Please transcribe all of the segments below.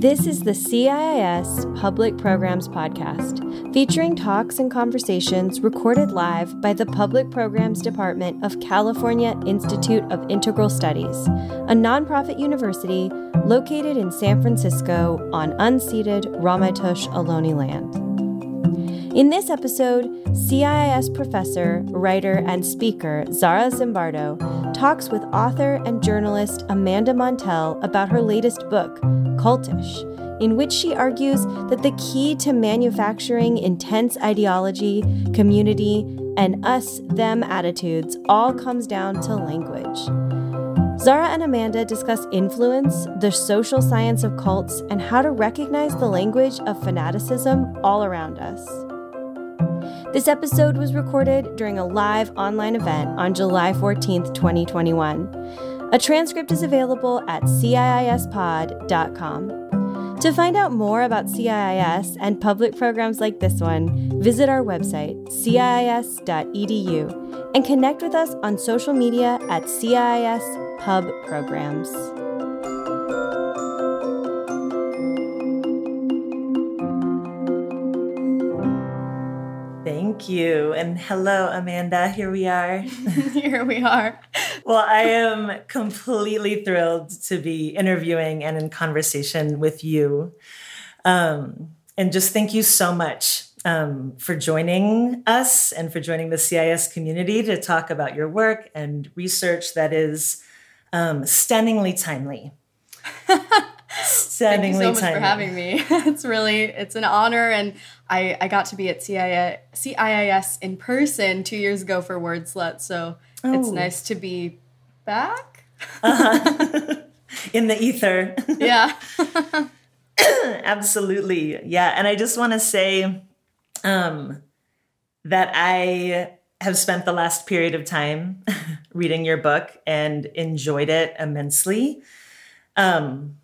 This is the CIIS Public Programs Podcast, featuring talks and conversations recorded live by the Public Programs Department of California Institute of Integral Studies, a nonprofit university located in San Francisco on unceded Ramaytush Ohlone land. In this episode, CIIS professor, writer, and speaker Zara Zimbardo talks with author and journalist Amanda Montell about her latest book, Cultish, in which she argues that the key to manufacturing intense ideology, community, and us them attitudes all comes down to language. Zara and Amanda discuss influence, the social science of cults, and how to recognize the language of fanaticism all around us. This episode was recorded during a live online event on July 14th, 2021. A transcript is available at CIISpod.com. To find out more about CIIS and public programs like this one, visit our website, ciis.edu, and connect with us on social media at CIIS Pub Programs. Thank you. And hello, Amanda. Here we are. Here we are. well, I am completely thrilled to be interviewing and in conversation with you. Um, and just thank you so much um, for joining us and for joining the CIIS community to talk about your work and research that is um, stunningly timely. Thank you so much for having me. it's really it's an honor, and I I got to be at CIIS, CIIS in person two years ago for Wordslut, so oh. it's nice to be back uh-huh. in the ether. Yeah, absolutely. Yeah, and I just want to say um, that I have spent the last period of time reading your book and enjoyed it immensely. Um,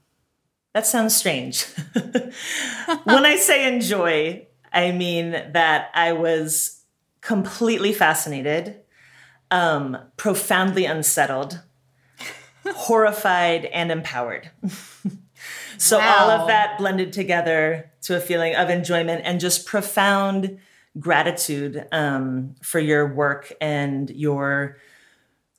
that sounds strange. when I say enjoy, I mean that I was completely fascinated, um, profoundly unsettled, horrified, and empowered. so wow. all of that blended together to a feeling of enjoyment and just profound gratitude um, for your work and your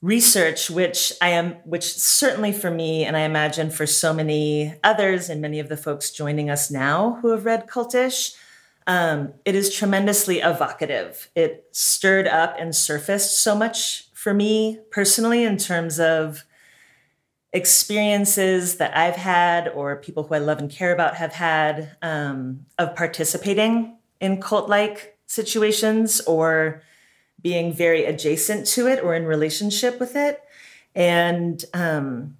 research which i am which certainly for me and i imagine for so many others and many of the folks joining us now who have read cultish um, it is tremendously evocative. It stirred up and surfaced so much for me personally in terms of experiences that i've had or people who i love and care about have had um, of participating in cult like situations or being very adjacent to it or in relationship with it. And um,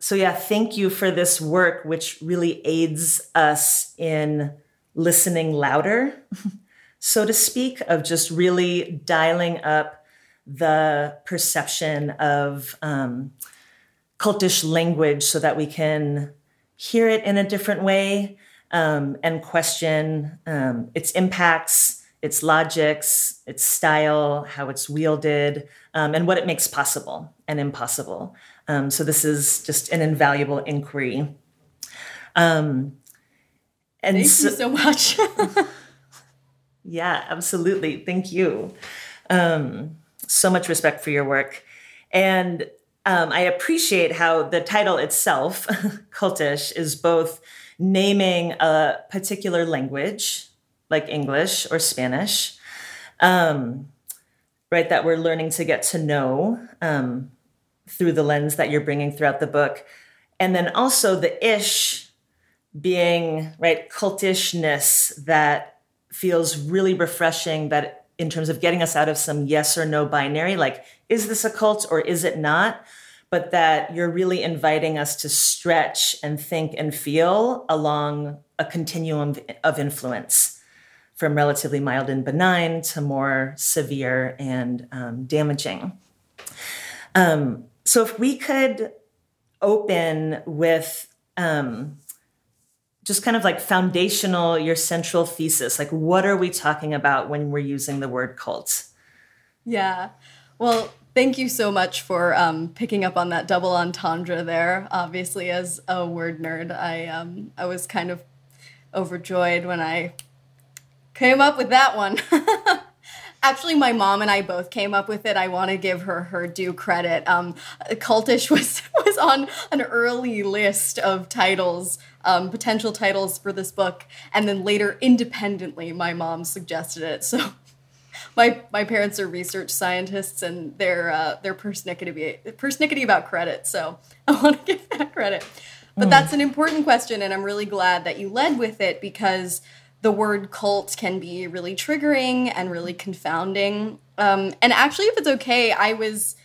so, yeah, thank you for this work, which really aids us in listening louder, so to speak, of just really dialing up the perception of um, cultish language so that we can hear it in a different way um, and question um, its impacts its logics, its style, how it's wielded, um, and what it makes possible and impossible. Um, so this is just an invaluable inquiry. Um, and Thank so, you so much. yeah, absolutely. Thank you. Um, so much respect for your work. And um, I appreciate how the title itself, cultish, is both naming a particular language like English or Spanish, um, right? That we're learning to get to know um, through the lens that you're bringing throughout the book. And then also the ish being, right, cultishness that feels really refreshing that in terms of getting us out of some yes or no binary, like, is this a cult or is it not? But that you're really inviting us to stretch and think and feel along a continuum of influence from relatively mild and benign to more severe and um, damaging. Um, so, if we could open with um, just kind of like foundational, your central thesis, like what are we talking about when we're using the word cult? Yeah. Well, thank you so much for um, picking up on that double entendre there. Obviously, as a word nerd, I um, I was kind of overjoyed when I came up with that one. Actually, my mom and I both came up with it. I want to give her her due credit. Um, Cultish was was on an early list of titles, um, potential titles for this book, and then later, independently, my mom suggested it. So my my parents are research scientists and they're uh, they're persnickety persnickety about credit. So I want to give that credit. But mm. that's an important question, and I'm really glad that you led with it because the word cult can be really triggering and really confounding. Um, and actually, if it's okay, I was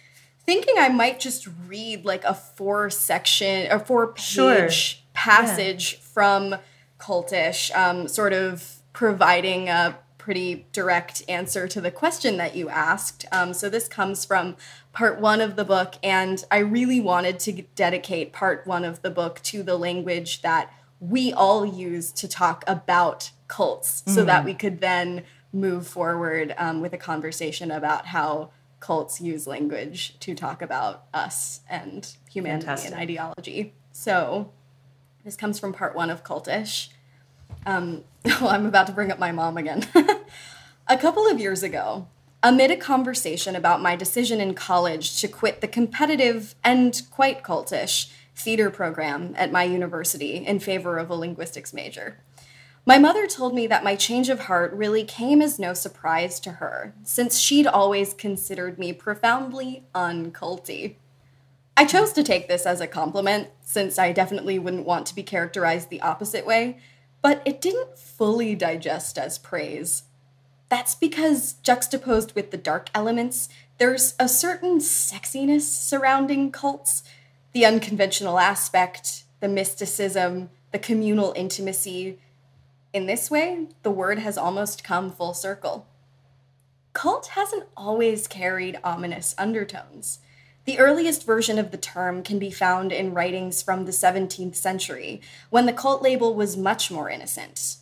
thinking I might just read like a four section or four page sure. passage yeah. from cultish, um, sort of providing a pretty direct answer to the question that you asked. Um, so this comes from part one of the book, and I really wanted to dedicate part one of the book to the language that we all use to talk about cults, mm. so that mm. we could then move forward um, with a conversation about how cults use language to talk about us and humanity Fantastic. and ideology. So this comes from part one of Cultish. Um, well, I'm about to bring up my mom again. a couple of years ago, amid a conversation about my decision in college to quit the competitive and quite cultish theater program at my university in favor of a linguistics major. My mother told me that my change of heart really came as no surprise to her, since she'd always considered me profoundly unculty. I chose to take this as a compliment, since I definitely wouldn't want to be characterized the opposite way, but it didn't fully digest as praise. That's because, juxtaposed with the dark elements, there's a certain sexiness surrounding cults the unconventional aspect, the mysticism, the communal intimacy. In this way, the word has almost come full circle. Cult hasn't always carried ominous undertones. The earliest version of the term can be found in writings from the 17th century, when the cult label was much more innocent.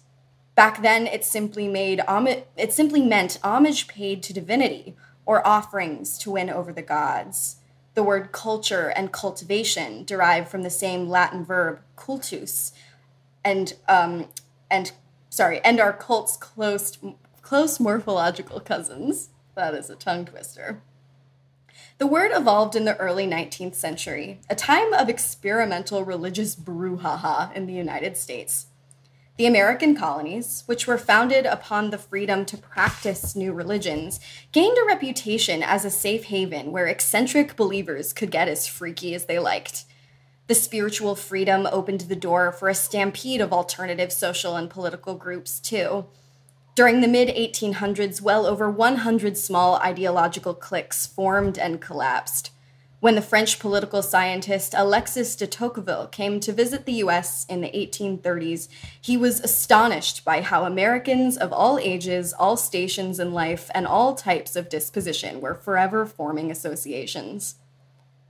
Back then, it simply made it simply meant homage paid to divinity or offerings to win over the gods. The word culture and cultivation derive from the same Latin verb cultus, and um, and sorry, and are cult's close close morphological cousins. That is a tongue twister. The word evolved in the early 19th century, a time of experimental religious brouhaha in the United States. The American colonies, which were founded upon the freedom to practice new religions, gained a reputation as a safe haven where eccentric believers could get as freaky as they liked. The spiritual freedom opened the door for a stampede of alternative social and political groups, too. During the mid 1800s, well over 100 small ideological cliques formed and collapsed. When the French political scientist Alexis de Tocqueville came to visit the US in the 1830s, he was astonished by how Americans of all ages, all stations in life, and all types of disposition were forever forming associations.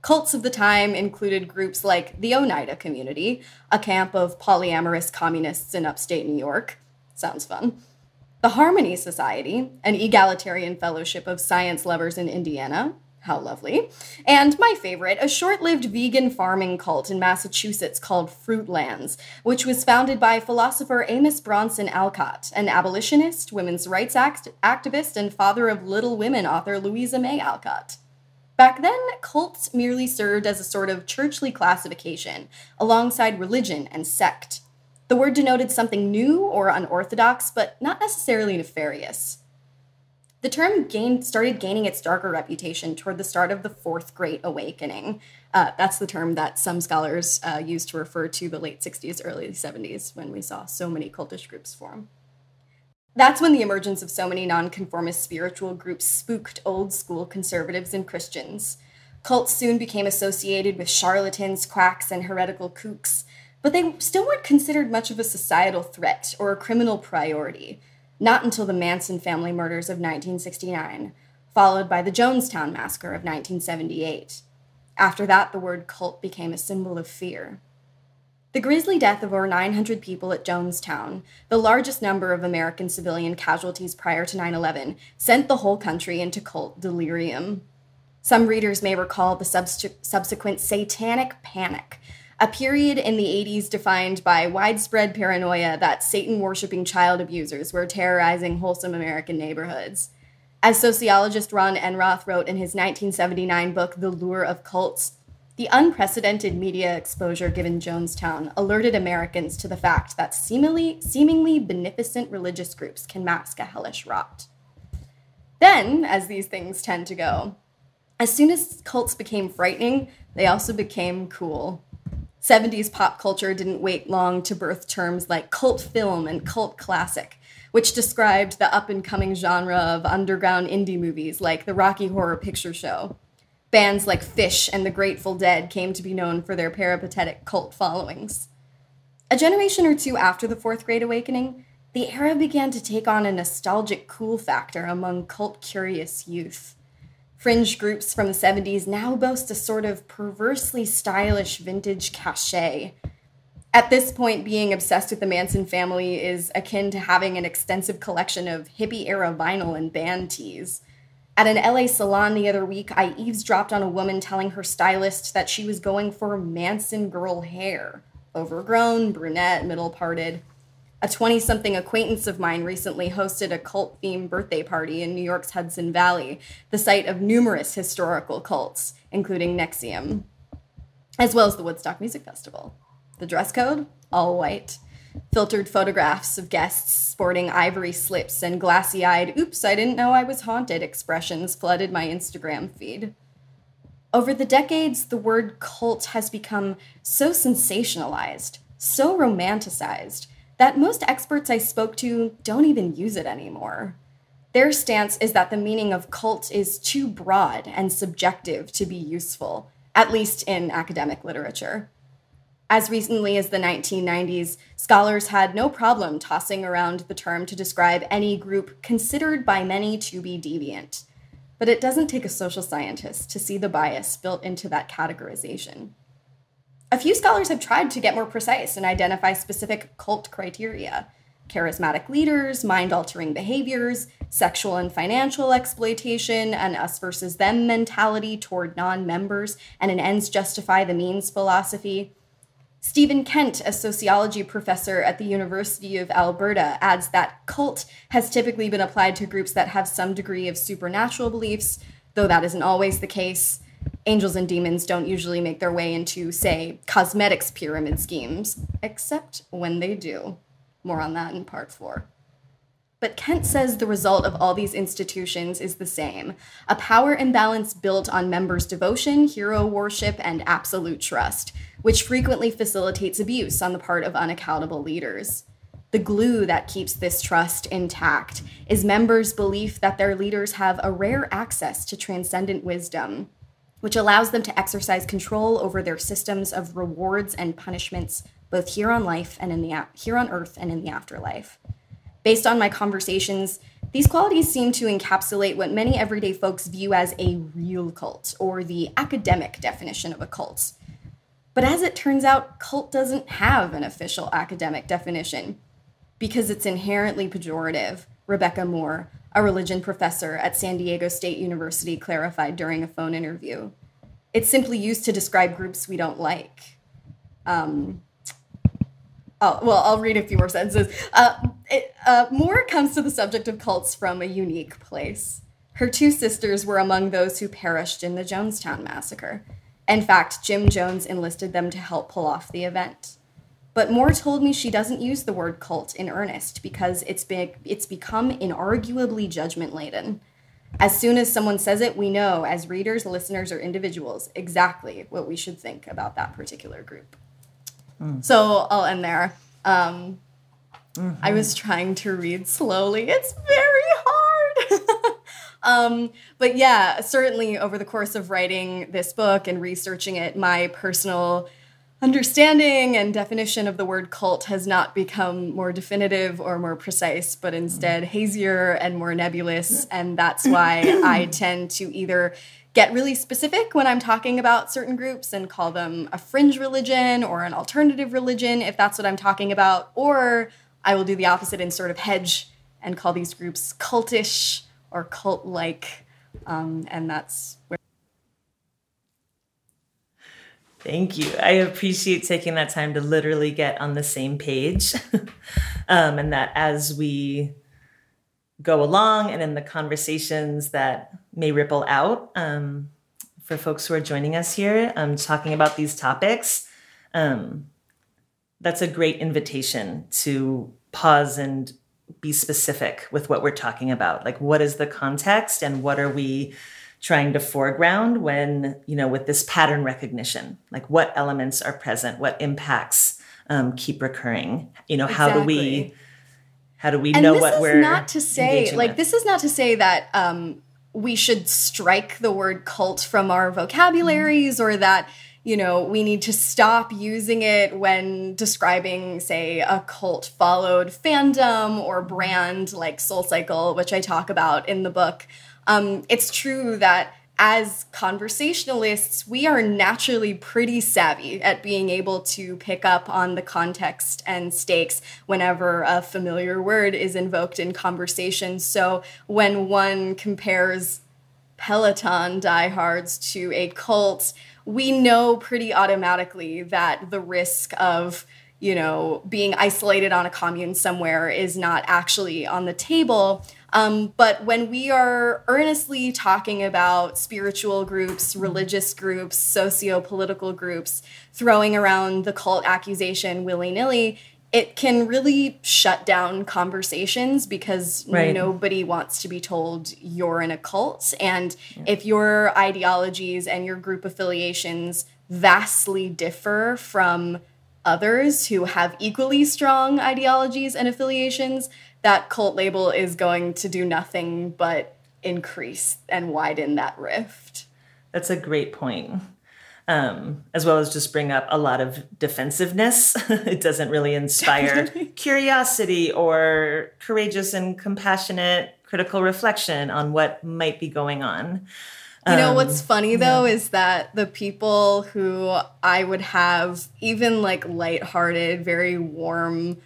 Cults of the time included groups like the Oneida Community, a camp of polyamorous communists in upstate New York. Sounds fun the Harmony Society, an egalitarian fellowship of science lovers in Indiana. How lovely. And my favorite, a short lived vegan farming cult in Massachusetts called Fruitlands, which was founded by philosopher Amos Bronson Alcott, an abolitionist, women's rights act- activist, and father of Little Women author Louisa May Alcott. Back then, cults merely served as a sort of churchly classification, alongside religion and sect. The word denoted something new or unorthodox, but not necessarily nefarious. The term gained, started gaining its darker reputation toward the start of the Fourth Great Awakening. Uh, that's the term that some scholars uh, use to refer to the late 60s, early 70s, when we saw so many cultish groups form. That's when the emergence of so many nonconformist spiritual groups spooked old school conservatives and Christians. Cults soon became associated with charlatans, quacks, and heretical kooks, but they still weren't considered much of a societal threat or a criminal priority, not until the Manson family murders of 1969, followed by the Jonestown massacre of 1978. After that, the word cult became a symbol of fear. The grisly death of over 900 people at Jonestown, the largest number of American civilian casualties prior to 9 11, sent the whole country into cult delirium. Some readers may recall the subsequent Satanic Panic, a period in the 80s defined by widespread paranoia that Satan worshipping child abusers were terrorizing wholesome American neighborhoods. As sociologist Ron Enroth wrote in his 1979 book, The Lure of Cults, the unprecedented media exposure given Jonestown alerted Americans to the fact that seemingly, seemingly beneficent religious groups can mask a hellish rot. Then, as these things tend to go, as soon as cults became frightening, they also became cool. 70s pop culture didn't wait long to birth terms like cult film and cult classic which described the up and coming genre of underground indie movies like the Rocky Horror Picture Show. Bands like Phish and the Grateful Dead came to be known for their peripatetic cult followings. A generation or two after the Fourth Great Awakening, the era began to take on a nostalgic cool factor among cult curious youth. Fringe groups from the 70s now boast a sort of perversely stylish vintage cachet at this point, being obsessed with the Manson family is akin to having an extensive collection of hippie era vinyl and band tees. At an LA salon the other week, I eavesdropped on a woman telling her stylist that she was going for Manson girl hair overgrown, brunette, middle parted. A 20 something acquaintance of mine recently hosted a cult themed birthday party in New York's Hudson Valley, the site of numerous historical cults, including NXIVM, as well as the Woodstock Music Festival. The dress code? All white. Filtered photographs of guests sporting ivory slips and glassy eyed, oops, I didn't know I was haunted expressions flooded my Instagram feed. Over the decades, the word cult has become so sensationalized, so romanticized, that most experts I spoke to don't even use it anymore. Their stance is that the meaning of cult is too broad and subjective to be useful, at least in academic literature. As recently as the 1990s, scholars had no problem tossing around the term to describe any group considered by many to be deviant. But it doesn't take a social scientist to see the bias built into that categorization. A few scholars have tried to get more precise and identify specific cult criteria charismatic leaders, mind altering behaviors, sexual and financial exploitation, an us versus them mentality toward non members, and an ends justify the means philosophy. Stephen Kent, a sociology professor at the University of Alberta, adds that cult has typically been applied to groups that have some degree of supernatural beliefs, though that isn't always the case. Angels and demons don't usually make their way into, say, cosmetics pyramid schemes, except when they do. More on that in part four. But Kent says the result of all these institutions is the same a power imbalance built on members' devotion, hero worship, and absolute trust, which frequently facilitates abuse on the part of unaccountable leaders. The glue that keeps this trust intact is members' belief that their leaders have a rare access to transcendent wisdom, which allows them to exercise control over their systems of rewards and punishments both here on life and in the here on earth and in the afterlife. Based on my conversations, these qualities seem to encapsulate what many everyday folks view as a real cult, or the academic definition of a cult. But as it turns out, cult doesn't have an official academic definition because it's inherently pejorative, Rebecca Moore, a religion professor at San Diego State University, clarified during a phone interview. It's simply used to describe groups we don't like. Um, Oh, well, I'll read a few more sentences. Uh, it, uh, Moore comes to the subject of cults from a unique place. Her two sisters were among those who perished in the Jonestown massacre. In fact, Jim Jones enlisted them to help pull off the event. But Moore told me she doesn't use the word cult in earnest because it's, big, it's become inarguably judgment laden. As soon as someone says it, we know, as readers, listeners, or individuals, exactly what we should think about that particular group. Mm. So I'll end there. Um, mm-hmm. I was trying to read slowly. It's very hard. um, but yeah, certainly over the course of writing this book and researching it, my personal understanding and definition of the word cult has not become more definitive or more precise, but instead hazier and more nebulous. And that's why I tend to either get really specific when I'm talking about certain groups and call them a fringe religion or an alternative religion if that's what I'm talking about, or I will do the opposite and sort of hedge and call these groups cultish or cult like. Um, and that's where. Thank you. I appreciate taking that time to literally get on the same page. um, and that as we go along and in the conversations that may ripple out um, for folks who are joining us here, um, talking about these topics, um, that's a great invitation to pause and be specific with what we're talking about. Like, what is the context and what are we trying to foreground when, you know, with this pattern recognition? Like, what elements are present? What impacts um, keep recurring? You know, exactly. how do we. How do we and know what we're not to say like with? this is not to say that um, we should strike the word cult from our vocabularies mm-hmm. or that you know, we need to stop using it when describing, say, a cult followed fandom or brand like SoulCycle, which I talk about in the book. Um, it's true that as conversationalists, we are naturally pretty savvy at being able to pick up on the context and stakes whenever a familiar word is invoked in conversation. So when one compares Peloton diehards to a cult, we know pretty automatically that the risk of you know being isolated on a commune somewhere is not actually on the table um, but when we are earnestly talking about spiritual groups religious groups socio-political groups throwing around the cult accusation willy-nilly it can really shut down conversations because right. nobody wants to be told you're in a cult. And yeah. if your ideologies and your group affiliations vastly differ from others who have equally strong ideologies and affiliations, that cult label is going to do nothing but increase and widen that rift. That's a great point um, as well as just bring up a lot of defensiveness. it doesn't really inspire curiosity or courageous and compassionate critical reflection on what might be going on. You know what's um, funny though yeah. is that the people who I would have even like lighthearted, very warm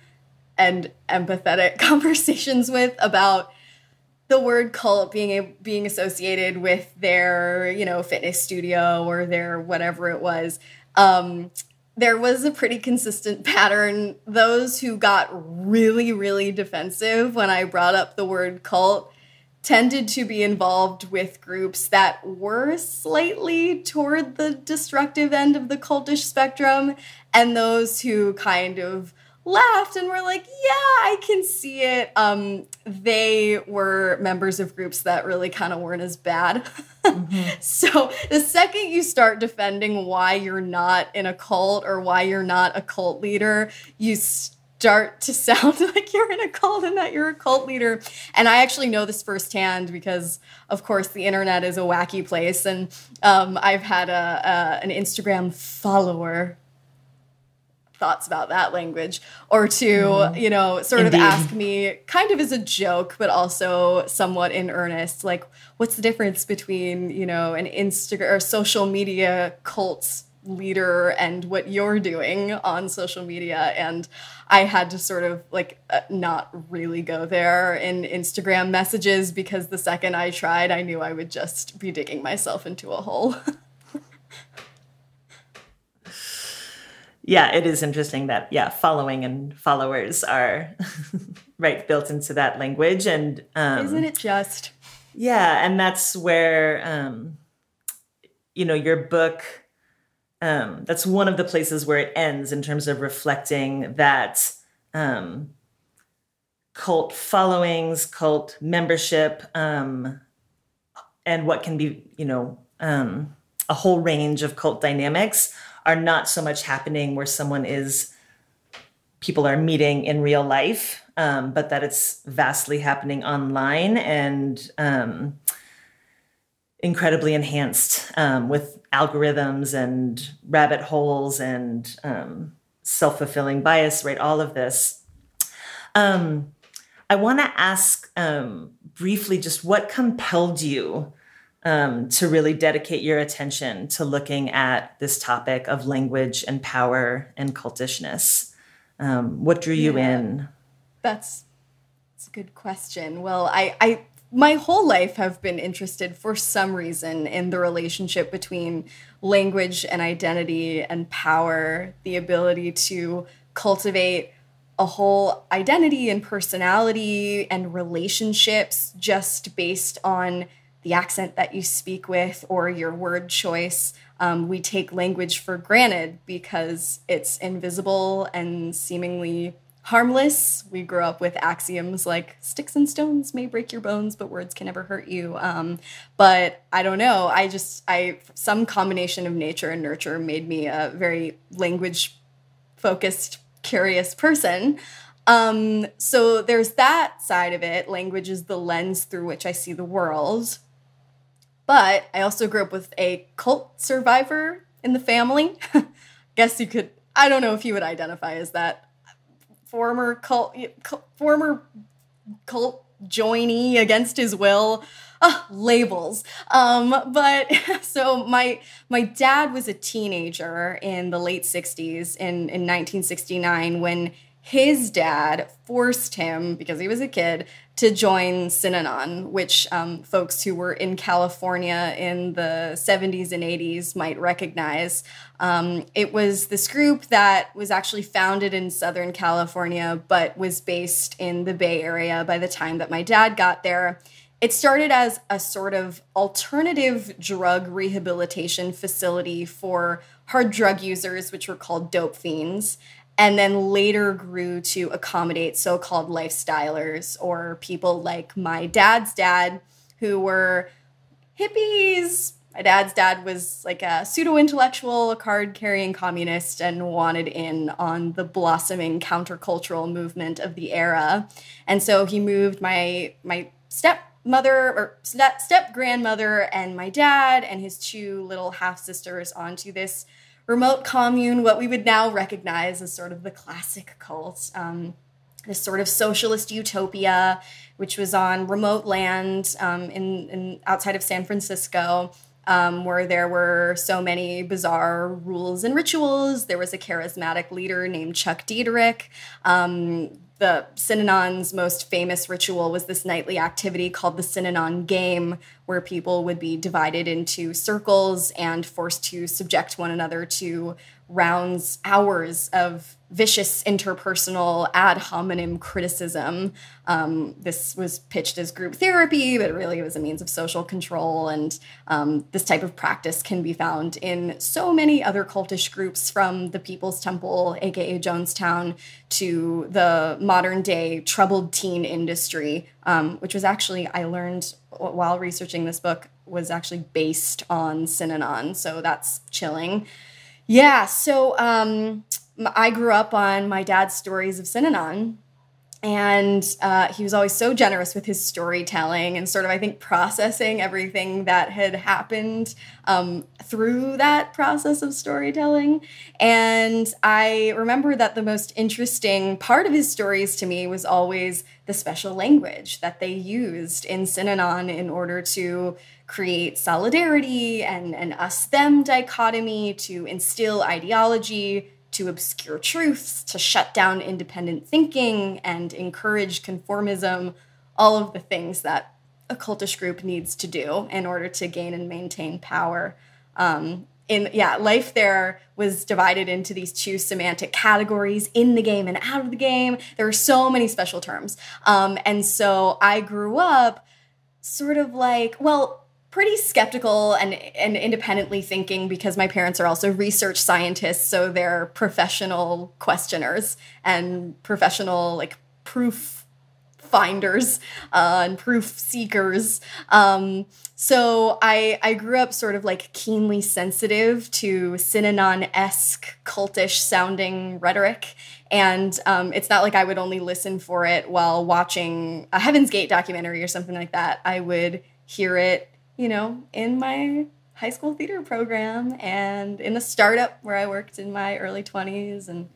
and empathetic conversations with about the word cult being a, being associated with their you know fitness studio or their whatever it was um, there was a pretty consistent pattern those who got really really defensive when i brought up the word cult tended to be involved with groups that were slightly toward the destructive end of the cultish spectrum and those who kind of laughed and were like, "Yeah, I can see it." Um, they were members of groups that really kind of weren't as bad. Mm-hmm. so the second you start defending why you're not in a cult or why you're not a cult leader, you start to sound like you're in a cult and that you're a cult leader. And I actually know this firsthand because, of course, the internet is a wacky place, and um, I've had a, a an Instagram follower thoughts about that language or to mm. you know sort Indeed. of ask me kind of as a joke but also somewhat in earnest like what's the difference between you know an instagram or social media cult leader and what you're doing on social media and i had to sort of like uh, not really go there in instagram messages because the second i tried i knew i would just be digging myself into a hole yeah, it is interesting that yeah, following and followers are right built into that language, and um, isn't it just? Yeah, and that's where um, you know your book. Um, that's one of the places where it ends in terms of reflecting that um, cult followings, cult membership, um, and what can be you know um, a whole range of cult dynamics are not so much happening where someone is people are meeting in real life um, but that it's vastly happening online and um, incredibly enhanced um, with algorithms and rabbit holes and um, self-fulfilling bias right all of this um, i want to ask um, briefly just what compelled you um, to really dedicate your attention to looking at this topic of language and power and cultishness. Um, what drew you yeah, in? That's that's a good question. Well, I, I my whole life have been interested for some reason in the relationship between language and identity and power, the ability to cultivate a whole identity and personality and relationships just based on the accent that you speak with or your word choice. Um, we take language for granted because it's invisible and seemingly harmless. We grew up with axioms like sticks and stones may break your bones, but words can never hurt you. Um, but I don't know. I just, I, some combination of nature and nurture made me a very language focused, curious person. Um, so there's that side of it. Language is the lens through which I see the world. But I also grew up with a cult survivor in the family. Guess you could, I don't know if you would identify as that former cult, former cult joinee against his will. Uh, labels. Um, but so my my dad was a teenager in the late 60s in, in 1969 when his dad forced him, because he was a kid, to join Synanon, which um, folks who were in California in the 70s and 80s might recognize. Um, it was this group that was actually founded in Southern California, but was based in the Bay Area by the time that my dad got there. It started as a sort of alternative drug rehabilitation facility for hard drug users, which were called dope fiends and then later grew to accommodate so called lifestylers or people like my dad's dad, who were hippies. My dad's dad was like a pseudo intellectual, a card carrying communist, and wanted in on the blossoming countercultural movement of the era. And so he moved my, my stepmother or step grandmother and my dad and his two little half sisters onto this remote commune, what we would now recognize as sort of the classic cult. Um, this sort of socialist utopia, which was on remote land um, in, in, outside of San Francisco, um, where there were so many bizarre rules and rituals. There was a charismatic leader named Chuck Dederich. The Synanon's most famous ritual was this nightly activity called the Synanon Game, where people would be divided into circles and forced to subject one another to rounds, hours of vicious interpersonal ad hominem criticism. Um, this was pitched as group therapy, but really it was a means of social control. And um, this type of practice can be found in so many other cultish groups from the People's Temple, aka Jonestown, to the modern day troubled teen industry, um, which was actually, I learned while researching this book, was actually based on Synanon. So that's chilling. Yeah, so um, I grew up on my dad's stories of Synanon. And uh, he was always so generous with his storytelling and sort of, I think, processing everything that had happened um, through that process of storytelling. And I remember that the most interesting part of his stories to me was always the special language that they used in Synanon in order to create solidarity and an us them dichotomy, to instill ideology, to obscure truths, to shut down independent thinking and encourage conformism, all of the things that a cultish group needs to do in order to gain and maintain power. Um, in yeah, life there was divided into these two semantic categories in the game and out of the game. There were so many special terms. Um, and so I grew up sort of like, well, pretty skeptical and, and independently thinking because my parents are also research scientists so they're professional questioners and professional like proof finders uh, and proof seekers. Um, so I, I grew up sort of like keenly sensitive to synanon-esque cultish sounding rhetoric. And um, it's not like i would only listen for it while watching a heaven's gate documentary or something like that. I would hear it you know, in my high school theater program and in a startup where I worked in my early 20s and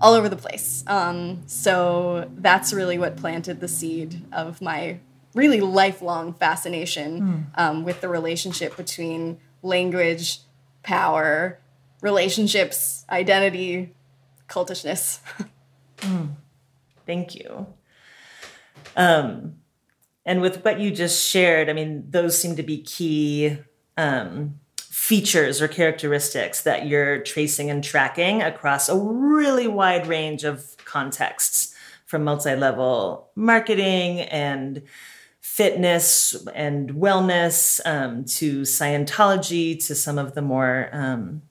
all over the place. Um, so that's really what planted the seed of my really lifelong fascination mm. um, with the relationship between language, power, relationships, identity, cultishness. mm. Thank you. Um, and with what you just shared, I mean, those seem to be key um, features or characteristics that you're tracing and tracking across a really wide range of contexts from multi-level marketing and fitness and wellness um, to Scientology to some of the more um,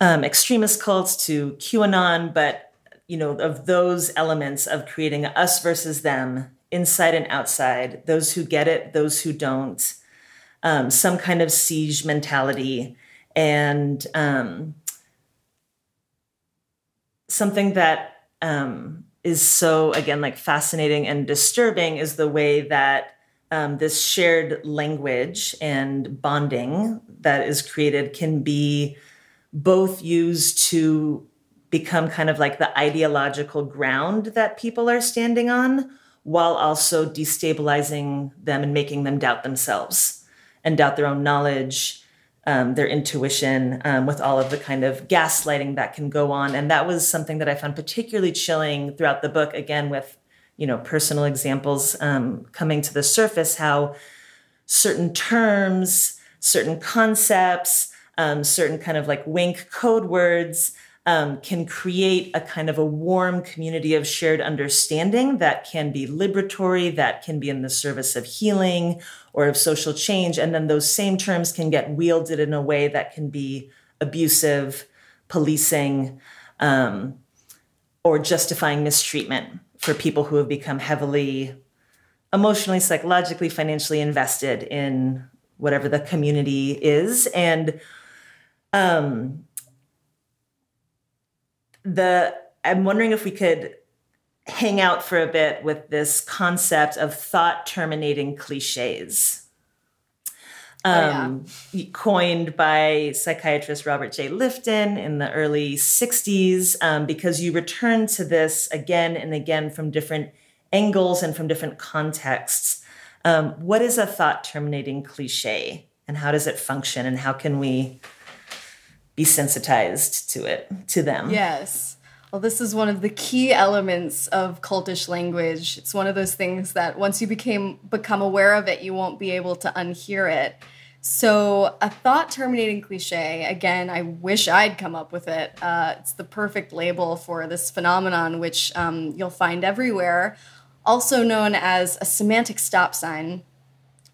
um, extremist cults to QAnon, but you know of those elements of creating us versus them, inside and outside, those who get it, those who don't, um, some kind of siege mentality, and um, something that um, is so again like fascinating and disturbing is the way that um, this shared language and bonding that is created can be both used to become kind of like the ideological ground that people are standing on while also destabilizing them and making them doubt themselves and doubt their own knowledge um, their intuition um, with all of the kind of gaslighting that can go on. And that was something that i found particularly chilling throughout the book again with you know personal examples um, coming to the surface how certain terms certain concepts um, certain kind of like wink code words um, can create a kind of a warm community of shared understanding that can be liberatory, that can be in the service of healing or of social change. And then those same terms can get wielded in a way that can be abusive, policing, um, or justifying mistreatment for people who have become heavily emotionally, psychologically, financially invested in whatever the community is. And um, the I'm wondering if we could hang out for a bit with this concept of thought terminating cliches. Um, oh, yeah. coined by psychiatrist Robert J. Lifton in the early 60s, um, because you return to this again and again from different angles and from different contexts. Um, what is a thought terminating cliche and how does it function and how can we be sensitized to it, to them. Yes. Well, this is one of the key elements of cultish language. It's one of those things that once you became become aware of it, you won't be able to unhear it. So, a thought terminating cliche, again, I wish I'd come up with it. Uh, it's the perfect label for this phenomenon, which um, you'll find everywhere, also known as a semantic stop sign.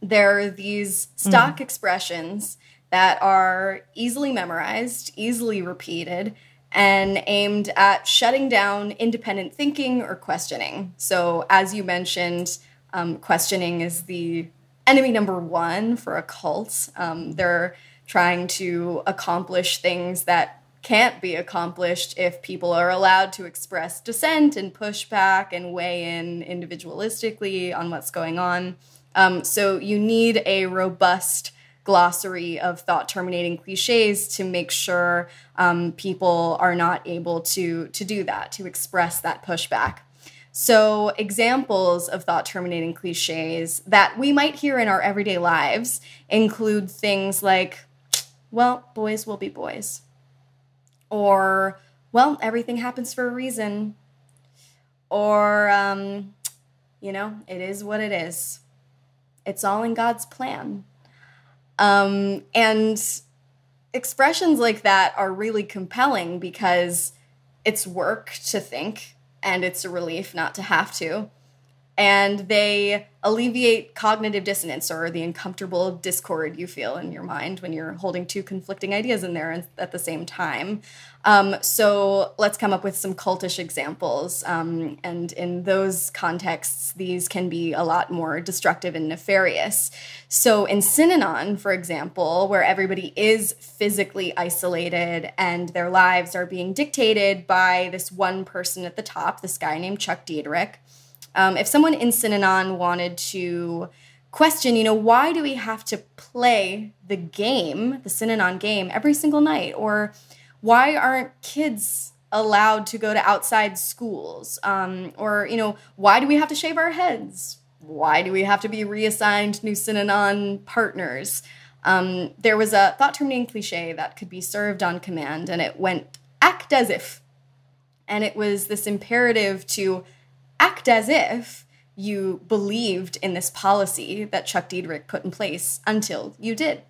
There are these stock mm. expressions that are easily memorized, easily repeated, and aimed at shutting down independent thinking or questioning. So, as you mentioned, um, questioning is the enemy number one for a cult. Um, they're trying to accomplish things that can't be accomplished if people are allowed to express dissent and push back and weigh in individualistically on what's going on. Um, so, you need a robust glossary of thought terminating cliches to make sure um, people are not able to to do that to express that pushback. So examples of thought terminating cliches that we might hear in our everyday lives include things like well boys will be boys. Or well everything happens for a reason. Or um, you know it is what it is. It's all in god's plan um, and expressions like that are really compelling because it's work to think and it's a relief not to have to. And they alleviate cognitive dissonance or the uncomfortable discord you feel in your mind when you're holding two conflicting ideas in there at the same time. Um, so let's come up with some cultish examples. Um, and in those contexts, these can be a lot more destructive and nefarious. So in Synanon, for example, where everybody is physically isolated and their lives are being dictated by this one person at the top, this guy named Chuck Dederich. Um, if someone in Synanon wanted to question, you know, why do we have to play the game, the Synanon game, every single night? Or why aren't kids allowed to go to outside schools? Um, or, you know, why do we have to shave our heads? Why do we have to be reassigned new Synanon partners? Um, there was a thought terminating cliche that could be served on command, and it went act as if. And it was this imperative to act as if you believed in this policy that Chuck Dederich put in place until you did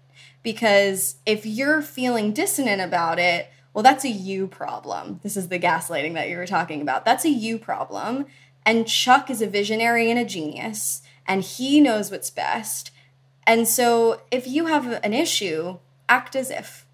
because if you're feeling dissonant about it, well, that's a you problem. This is the gaslighting that you were talking about. That's a you problem. And Chuck is a visionary and a genius, and he knows what's best. And so if you have an issue, act as if.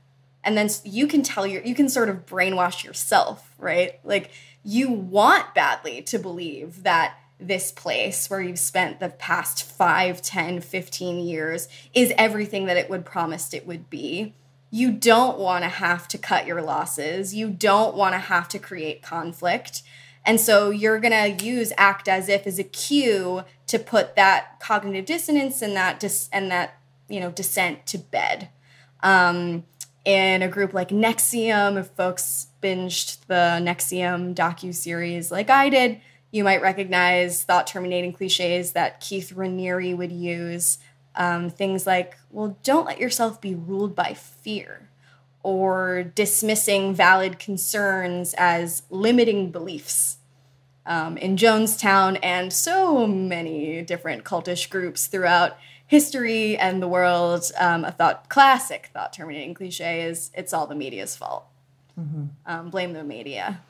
And then you can tell your, you can sort of brainwash yourself, right? Like you want badly to believe that this place where you've spent the past 5, 10, 15 years is everything that it would promised it would be. You don't want to have to cut your losses. You don't want to have to create conflict. And so you're going to use act as if as a cue to put that cognitive dissonance and that dis- and that, you know, dissent to bed. Um, in a group like NXIVM, if folks binged the NXIVM docu series like I did, you might recognize thought terminating cliches that Keith Raniere would use. Um, things like, well, don't let yourself be ruled by fear, or dismissing valid concerns as limiting beliefs. Um, in Jonestown and so many different cultish groups throughout history and the world, um, a thought classic thought terminating cliche is it's all the media's fault. Mm-hmm. Um, blame the media.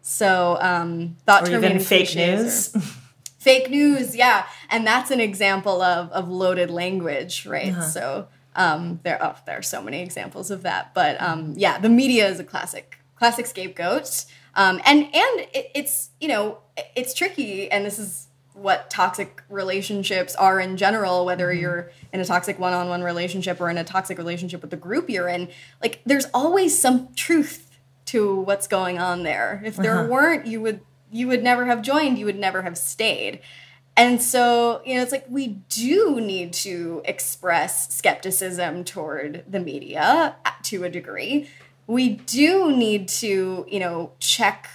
So um, thought or even fake news. fake news, yeah, and that's an example of of loaded language, right? Uh-huh. So um, there, oh, there are so many examples of that, but um, yeah, the media is a classic classic scapegoat, um, and and it, it's you know it's tricky, and this is what toxic relationships are in general whether mm-hmm. you're in a toxic one-on-one relationship or in a toxic relationship with the group you're in like there's always some truth to what's going on there. If there uh-huh. weren't, you would you would never have joined, you would never have stayed. And so, you know, it's like we do need to express skepticism toward the media to a degree. We do need to, you know, check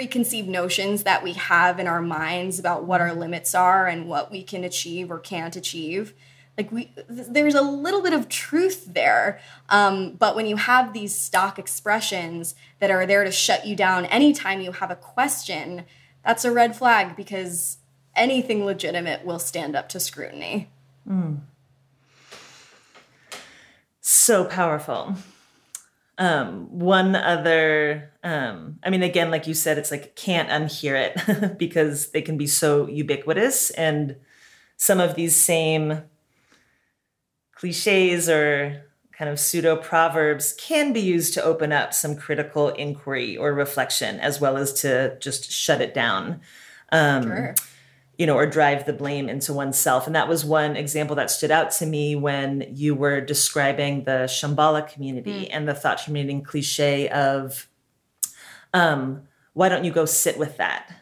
preconceived notions that we have in our minds about what our limits are and what we can achieve or can't achieve. Like we there's a little bit of truth there um, but when you have these stock expressions that are there to shut you down anytime you have a question that's a red flag because anything legitimate will stand up to scrutiny. Mm. so powerful um, one other um, i mean again like you said it's like can't unhear it because they can be so ubiquitous and some of these same cliches or kind of pseudo proverbs can be used to open up some critical inquiry or reflection as well as to just shut it down um, sure. You know or drive the blame into oneself and that was one example that stood out to me when you were describing the shambhala community mm. and the thought terminating cliche of um, why don't you go sit with that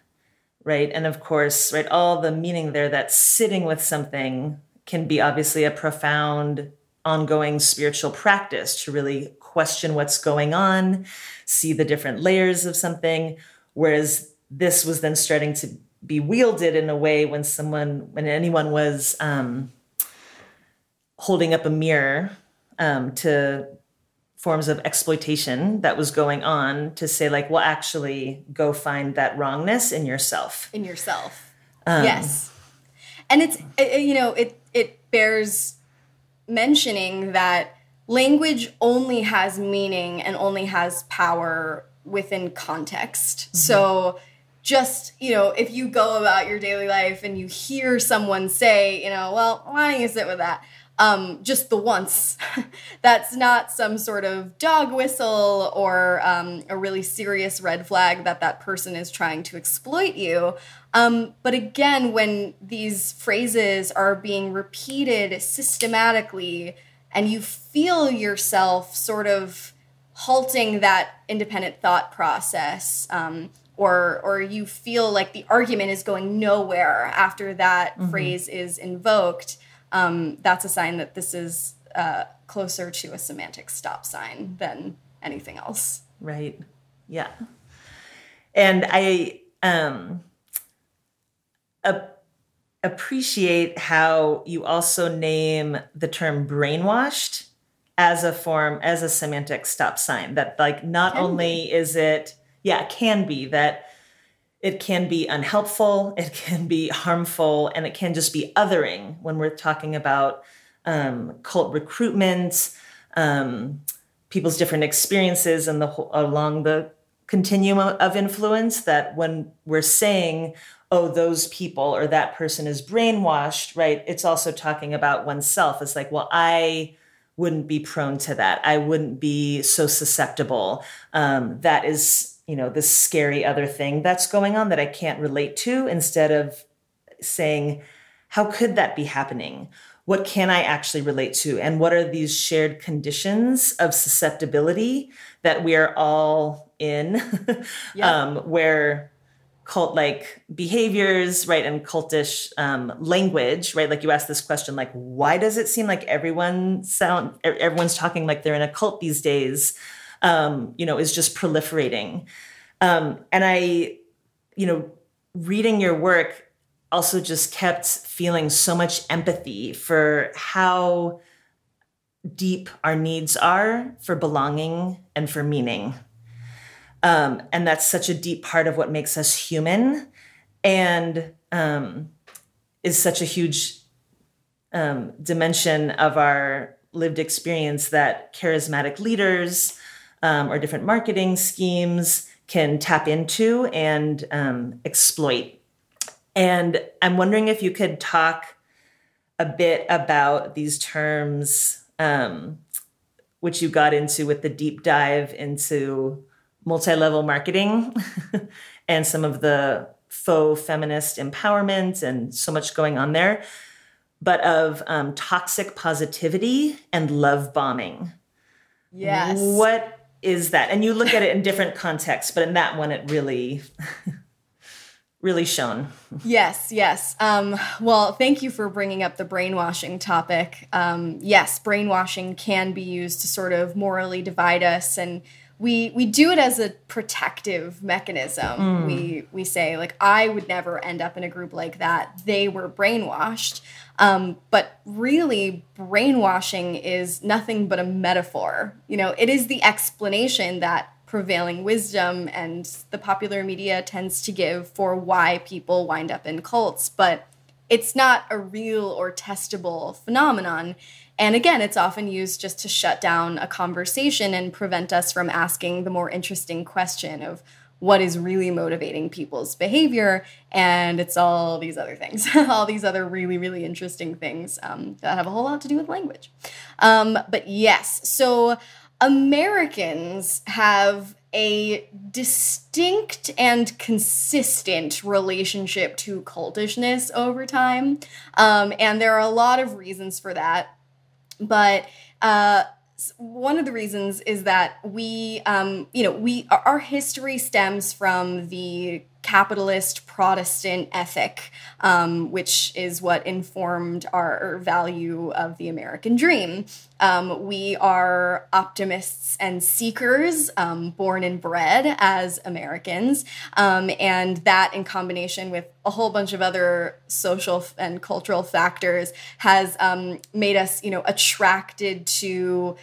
right and of course right all the meaning there that sitting with something can be obviously a profound ongoing spiritual practice to really question what's going on, see the different layers of something. Whereas this was then starting to be wielded in a way when someone, when anyone was um, holding up a mirror um, to forms of exploitation that was going on to say like well actually go find that wrongness in yourself in yourself um, yes and it's it, you know it it bears mentioning that language only has meaning and only has power within context. Mm-hmm. So just, you know, if you go about your daily life and you hear someone say, you know, well, why don't you sit with that? Um, just the once. That's not some sort of dog whistle or um, a really serious red flag that that person is trying to exploit you. Um, but again, when these phrases are being repeated systematically and you feel yourself sort of halting that independent thought process, um, or, or you feel like the argument is going nowhere after that mm-hmm. phrase is invoked, um, that's a sign that this is uh, closer to a semantic stop sign than anything else. Right. Yeah. And I, um, appreciate how you also name the term brainwashed as a form as a semantic stop sign that like not can only is it yeah it can be that it can be unhelpful it can be harmful and it can just be othering when we're talking about um, cult recruitment, um, people's different experiences and the along the continuum of influence that when we're saying oh those people or that person is brainwashed right it's also talking about oneself. It's like well i wouldn't be prone to that. I wouldn't be so susceptible. Um, that is you know this scary other thing that's going on that i can't relate to instead of saying how could that be happening what can I actually relate to? And what are these shared conditions of susceptibility that we are all in, yeah. um, where cult like behaviors, right, and cultish um, language, right? Like you asked this question, like, why does it seem like everyone sound, everyone's talking like they're in a cult these days, um, you know, is just proliferating. Um, and I, you know, reading your work, also just kept feeling so much empathy for how deep our needs are for belonging and for meaning. Um, and that's such a deep part of what makes us human and um, is such a huge um, dimension of our lived experience that charismatic leaders um, or different marketing schemes can tap into and um, exploit and I'm wondering if you could talk a bit about these terms, um, which you got into with the deep dive into multi level marketing and some of the faux feminist empowerment and so much going on there, but of um, toxic positivity and love bombing. Yes. What is that? And you look at it in different contexts, but in that one, it really. really shown. Yes, yes. Um, well, thank you for bringing up the brainwashing topic. Um, yes, brainwashing can be used to sort of morally divide us, and we we do it as a protective mechanism. Mm. We we say like I would never end up in a group like that. They were brainwashed. Um, but really, brainwashing is nothing but a metaphor. You know, it is the explanation that prevailing wisdom and the popular media tends to give for why people wind up in cults, but it's not a real or testable phenomenon. And again, it's often used just to shut down a conversation and prevent us from asking the more interesting question of what is really motivating people's behavior. And it's all these other things, all these other really, really interesting things um, that have a whole lot to do with language. Um, but yes, so Americans have a distinct and consistent relationship to cultishness over time. Um, and there are a lot of reasons for that. But uh, one of the reasons is that we, um, you know, we our history stems from the capitalist Protestant ethic, um, which is what informed our value of the American dream. Um, we are optimists and seekers, um, born and bred as Americans, um, and that, in combination with a whole bunch of other social and cultural factors, has um, made us, you know, attracted to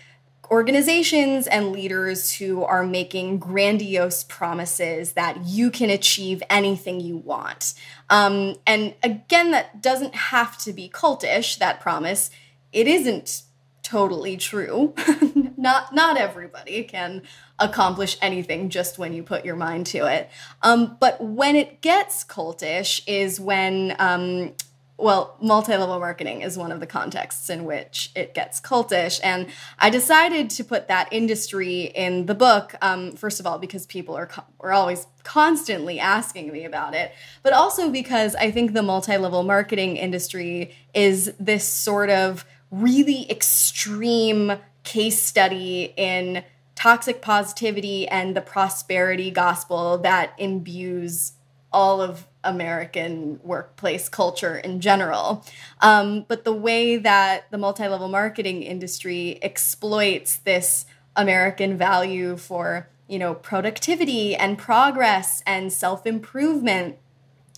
organizations and leaders who are making grandiose promises that you can achieve anything you want. Um, and again, that doesn't have to be cultish, that promise. It isn't totally true. not not everybody can accomplish anything just when you put your mind to it. Um, but when it gets cultish is when um, well, multi level marketing is one of the contexts in which it gets cultish. And I decided to put that industry in the book, um, first of all, because people are, co- are always constantly asking me about it, but also because I think the multi level marketing industry is this sort of really extreme case study in toxic positivity and the prosperity gospel that imbues all of American workplace culture in general. Um, but the way that the multi level marketing industry exploits this American value for you know productivity and progress and self improvement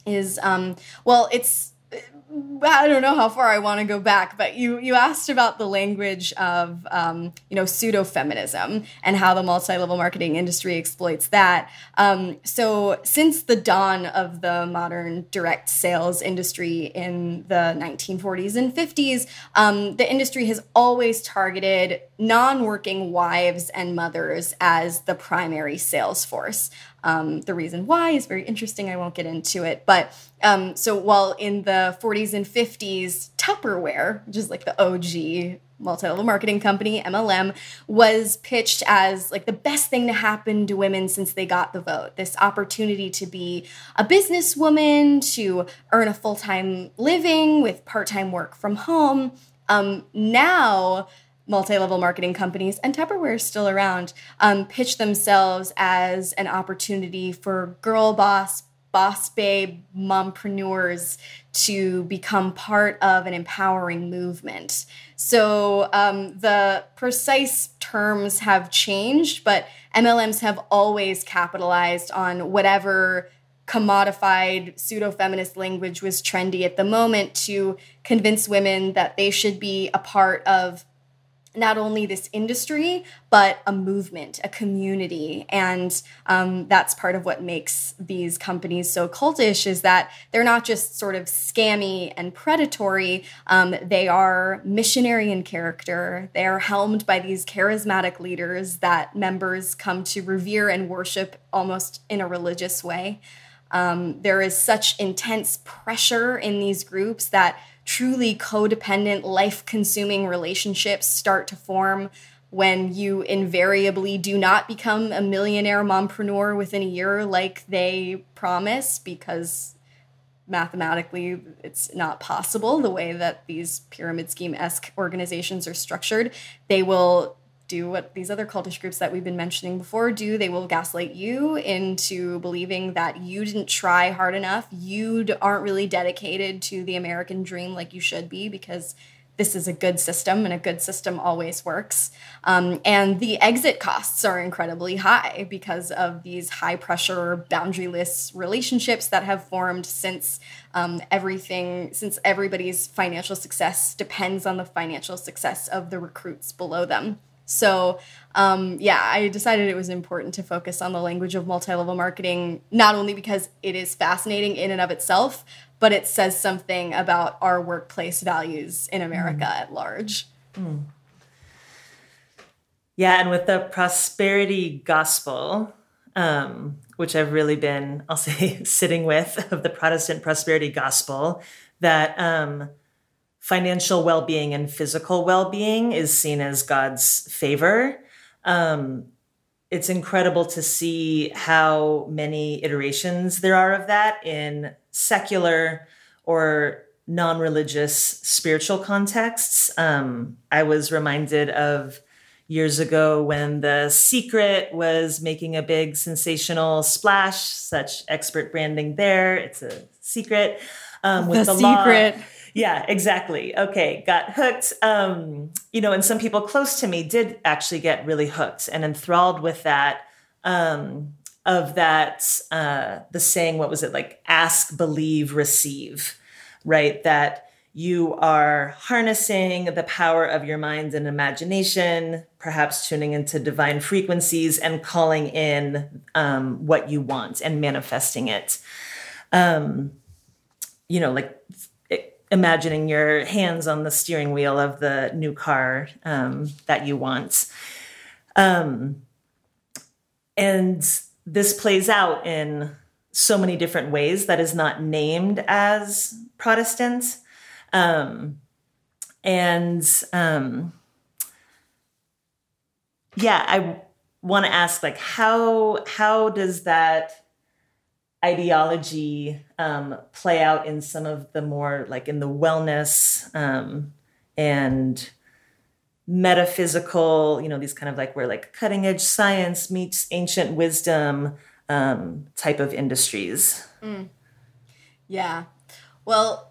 is um, well it's I don't know how far I want to go back, but you you asked about the language of um, you know pseudo feminism and how the multi level marketing industry exploits that. Um, so since the dawn of the modern direct sales industry in the 1940s and 50s, um, the industry has always targeted non working wives and mothers as the primary sales force. Um, the reason why is very interesting. I won't get into it. But um, so while in the 40s and 50s, Tupperware, which is like the OG multi-level marketing company mlm was pitched as like the best thing to happen to women since they got the vote this opportunity to be a businesswoman to earn a full-time living with part-time work from home um, now multi-level marketing companies and Tupperware is still around um, pitch themselves as an opportunity for girl boss boss babe mompreneurs to become part of an empowering movement. So um, the precise terms have changed but mlms have always capitalized on whatever commodified pseudo feminist language was trendy at the moment to convince women that they should be a part of not only this industry, but a movement, a community. And um, that's part of what makes these companies so cultish is that they're not just sort of scammy and predatory, um, they are missionary in character. They are helmed by these charismatic leaders that members come to revere and worship almost in a religious way. Um, there is such intense pressure in these groups that truly codependent, life consuming relationships start to form when you invariably do not become a millionaire mompreneur within a year like they promise because mathematically it's not possible the way that these pyramid scheme esque organizations are structured. They will do what these other cultish groups that we've been mentioning before do. They will gaslight you into believing that you didn't try hard enough. You aren't really dedicated to the American dream like you should be because this is a good system and a good system always works. Um, and the exit costs are incredibly high because of these high pressure, boundaryless relationships that have formed since um, everything, since everybody's financial success depends on the financial success of the recruits below them. So, um, yeah, I decided it was important to focus on the language of multi level marketing, not only because it is fascinating in and of itself, but it says something about our workplace values in America mm. at large. Mm. Yeah, and with the prosperity gospel, um, which I've really been, I'll say, sitting with of the Protestant prosperity gospel, that um, financial well being and physical well being is seen as God's favor. Um, it's incredible to see how many iterations there are of that in secular or non religious spiritual contexts. Um, I was reminded of years ago when The Secret was making a big sensational splash, such expert branding there. It's a secret. Um, with the, the secret. Law yeah, exactly. Okay, got hooked. Um, you know, and some people close to me did actually get really hooked and enthralled with that. Um, of that, uh, the saying, what was it like? Ask, believe, receive, right? That you are harnessing the power of your mind and imagination, perhaps tuning into divine frequencies and calling in um, what you want and manifesting it. Um, you know, like imagining your hands on the steering wheel of the new car um, that you want. Um, and this plays out in so many different ways that is not named as Protestant. Um, and um, yeah, I want to ask like how how does that ideology um, play out in some of the more like in the wellness um, and metaphysical you know these kind of like where like cutting edge science meets ancient wisdom um, type of industries mm. yeah well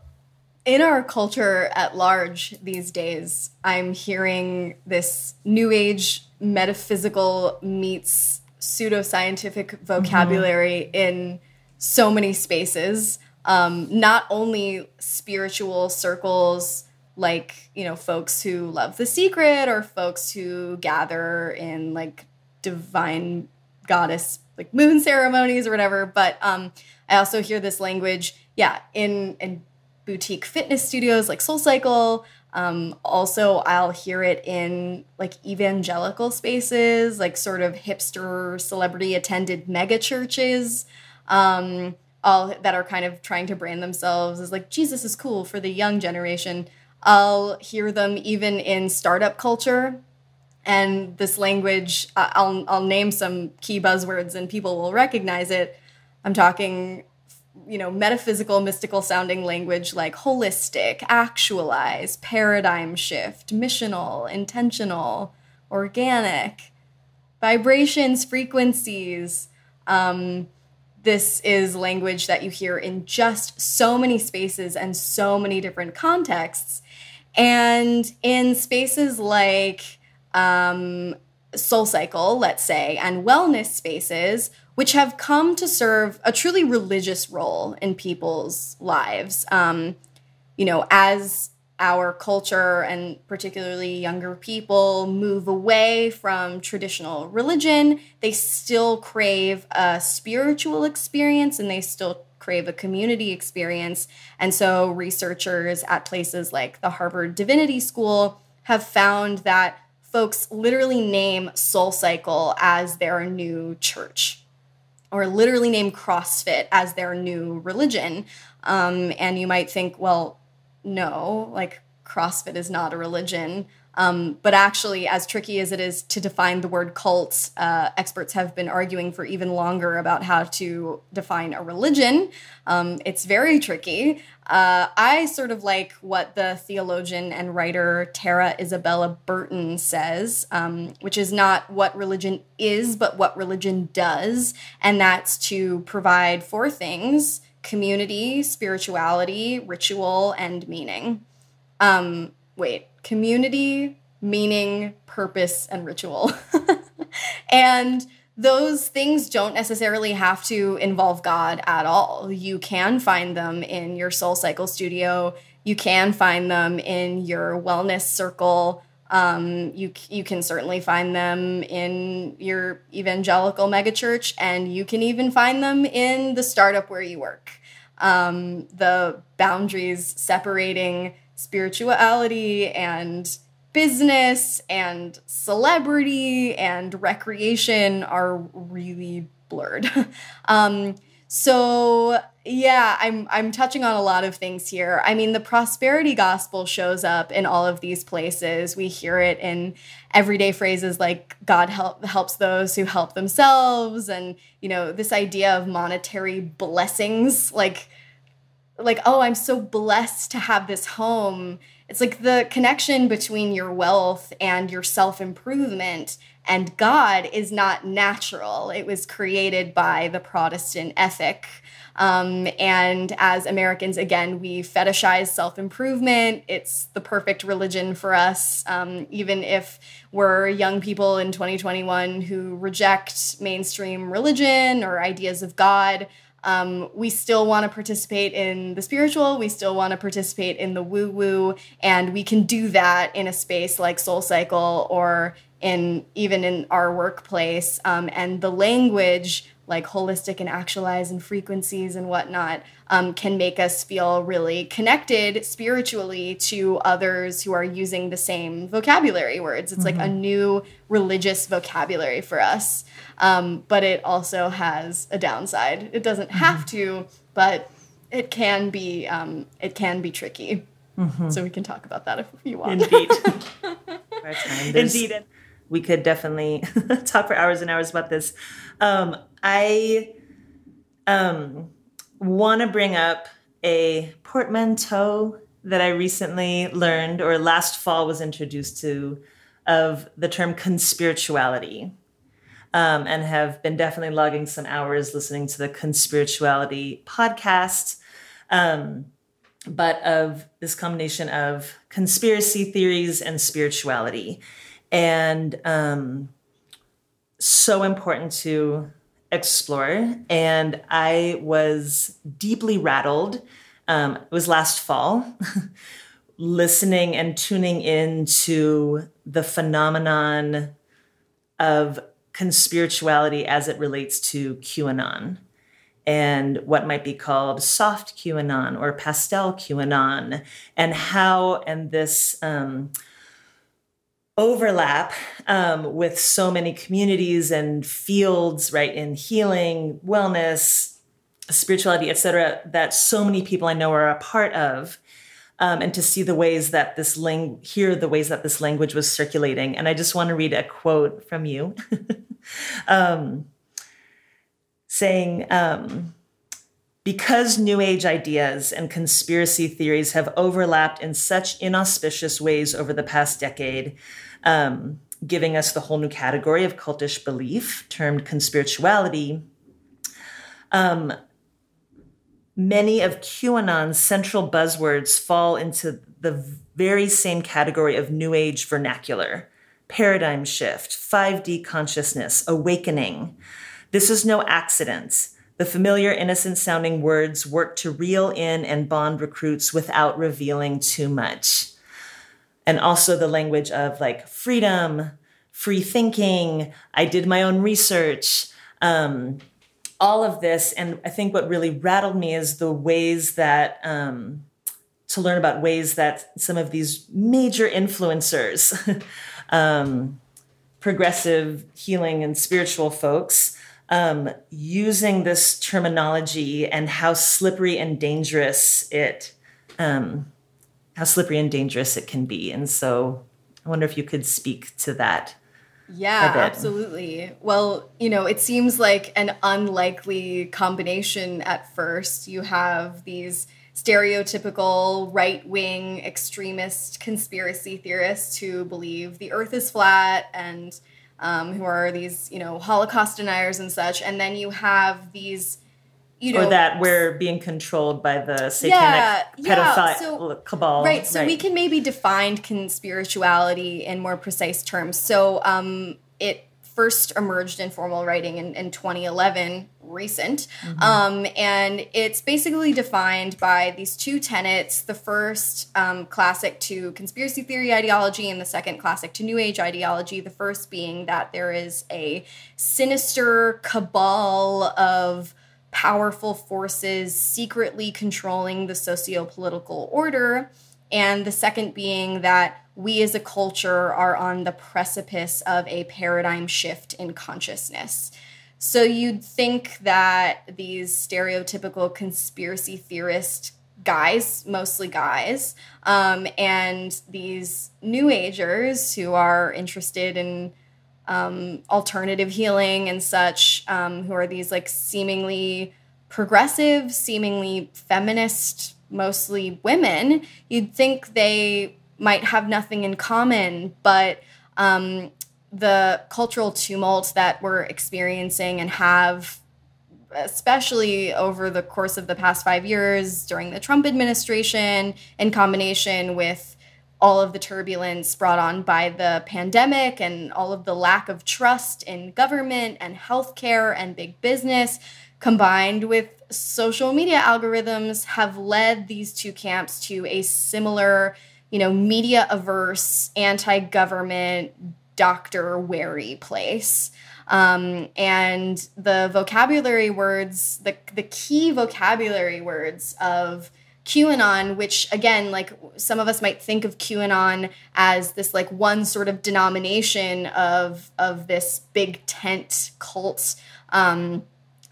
in our culture at large these days i'm hearing this new age metaphysical meets pseudoscientific vocabulary mm-hmm. in so many spaces. um, not only spiritual circles like you know folks who love the secret or folks who gather in like divine goddess like moon ceremonies or whatever but um i also hear this language yeah in in boutique fitness studios like SoulCycle um, also i'll hear it in like evangelical spaces like sort of hipster celebrity attended mega churches um, all that are kind of trying to brand themselves as like jesus is cool for the young generation I'll hear them even in startup culture. And this language, I'll, I'll name some key buzzwords and people will recognize it. I'm talking, you know, metaphysical, mystical sounding language like holistic, actualize, paradigm shift, missional, intentional, organic, vibrations, frequencies. Um, this is language that you hear in just so many spaces and so many different contexts and in spaces like um, SoulCycle, let's say, and wellness spaces, which have come to serve a truly religious role in people's lives. Um, you know, as our culture and particularly younger people move away from traditional religion, they still crave a spiritual experience and they still crave a community experience. And so researchers at places like the Harvard Divinity School have found that folks literally name SoulCycle as their new church or literally name CrossFit as their new religion. Um, and you might think, well, no, like CrossFit is not a religion. Um, but actually, as tricky as it is to define the word cult, uh, experts have been arguing for even longer about how to define a religion. Um, it's very tricky. Uh, I sort of like what the theologian and writer Tara Isabella Burton says, um, which is not what religion is, but what religion does. And that's to provide four things community, spirituality, ritual, and meaning. Um, wait, community, meaning, purpose, and ritual. and those things don't necessarily have to involve God at all. You can find them in your SoulCycle studio. You can find them in your wellness circle. Um, you you can certainly find them in your evangelical megachurch, and you can even find them in the startup where you work. Um, the boundaries separating spirituality and business and celebrity and recreation are really blurred. um, so yeah, I'm I'm touching on a lot of things here. I mean, the prosperity gospel shows up in all of these places. We hear it in everyday phrases like God help helps those who help themselves and, you know, this idea of monetary blessings like like oh i'm so blessed to have this home it's like the connection between your wealth and your self-improvement and god is not natural. It was created by the protestant ethic. Um, and as americans again we fetishize self-improvement. It's the perfect religion for us. Um, even if we're young people in 2021 who reject mainstream religion or ideas of god um, we still want to participate in the spiritual, we still want to participate in the woo woo, and we can do that in a space like SoulCycle or in even in our workplace. Um, and the language, like holistic and actualize and frequencies and whatnot, um, can make us feel really connected spiritually to others who are using the same vocabulary words. It's mm-hmm. like a mm-hmm. new religious vocabulary for us um, but it also has a downside. It doesn't mm-hmm. have to, but it can be um, it can be tricky. Mm-hmm. So we can talk about that if you want. Indeed. Indeed. We could definitely talk for hours and hours about this. Um, I um, want to bring up a portmanteau that I recently learned or last fall was introduced to of the term conspirituality um, and have been definitely logging some hours listening to the Conspirituality podcast. Um, but of this combination of conspiracy theories and spirituality. And um, so important to explore, and I was deeply rattled. Um, it was last fall, listening and tuning into the phenomenon of conspirituality as it relates to QAnon and what might be called soft QAnon or pastel QAnon, and how and this um, overlap um, with so many communities and fields, right, in healing, wellness, spirituality, etc., that so many people I know are a part of. Um, and to see the ways that this ling hear the ways that this language was circulating. And I just want to read a quote from you. um, saying, um, because New Age ideas and conspiracy theories have overlapped in such inauspicious ways over the past decade, um, giving us the whole new category of cultish belief termed conspirituality. Um, many of QAnon's central buzzwords fall into the very same category of New Age vernacular paradigm shift, 5D consciousness, awakening. This is no accident. The familiar, innocent sounding words work to reel in and bond recruits without revealing too much. And also the language of like freedom, free thinking, I did my own research, um, all of this. And I think what really rattled me is the ways that, um, to learn about ways that some of these major influencers, um, progressive healing and spiritual folks, um, using this terminology and how slippery and dangerous it um, how slippery and dangerous it can be. And so i wonder if you could speak to that yeah absolutely. Well you know it seems like an unlikely combination at first. You have these stereotypical right-wing extremist conspiracy theorists who believe the earth is flat and um, who are these, you know, Holocaust deniers and such. And then you have these, you know, or that we're being controlled by the satanic yeah, pedophile yeah. So, cabal. Right. So right. we can maybe define conspirituality in more precise terms. So um, it first emerged in formal writing in, in 2011, recent. Mm-hmm. Um, and it's basically defined by these two tenets the first, um, classic to conspiracy theory ideology, and the second, classic to New Age ideology. The first being that there is a sinister cabal of powerful forces secretly controlling the socio political order. And the second being that we as a culture are on the precipice of a paradigm shift in consciousness. So you'd think that these stereotypical conspiracy theorist guys, mostly guys, um, and these new agers who are interested in um, alternative healing and such, um, who are these like seemingly progressive, seemingly feminist, mostly women, you'd think they might have nothing in common, but um, the cultural tumult that we're experiencing and have, especially over the course of the past five years during the Trump administration, in combination with all of the turbulence brought on by the pandemic and all of the lack of trust in government and healthcare and big business, combined with social media algorithms, have led these two camps to a similar you know, media averse, anti government, doctor wary place. Um, and the vocabulary words, the, the key vocabulary words of QAnon, which again, like some of us might think of QAnon as this like one sort of denomination of of this big tent cult. Um,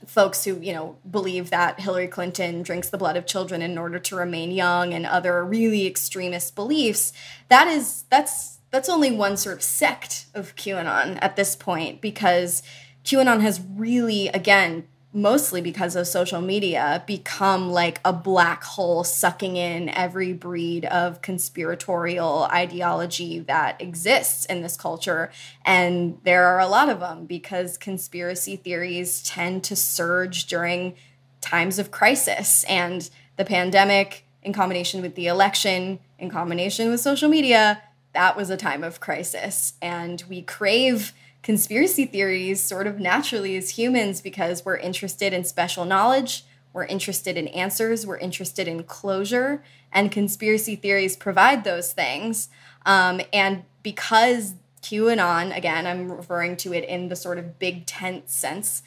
folks who you know believe that Hillary Clinton drinks the blood of children in order to remain young and other really extremist beliefs that is that's that's only one sort of sect of QAnon at this point because QAnon has really again mostly because of social media, become like a black hole sucking in every breed of conspiratorial ideology that exists in this culture. And there are a lot of them because conspiracy theories tend to surge during times of crisis. And the pandemic, in combination with the election, in combination with social media, that was a time of crisis. And we crave conspiracy theories sort of naturally as humans because we're interested in special knowledge, we're interested in answers, we're interested in closure, and conspiracy theories provide those things. Um, and because QAnon, again, I'm referring to it in the sort of big tent sense,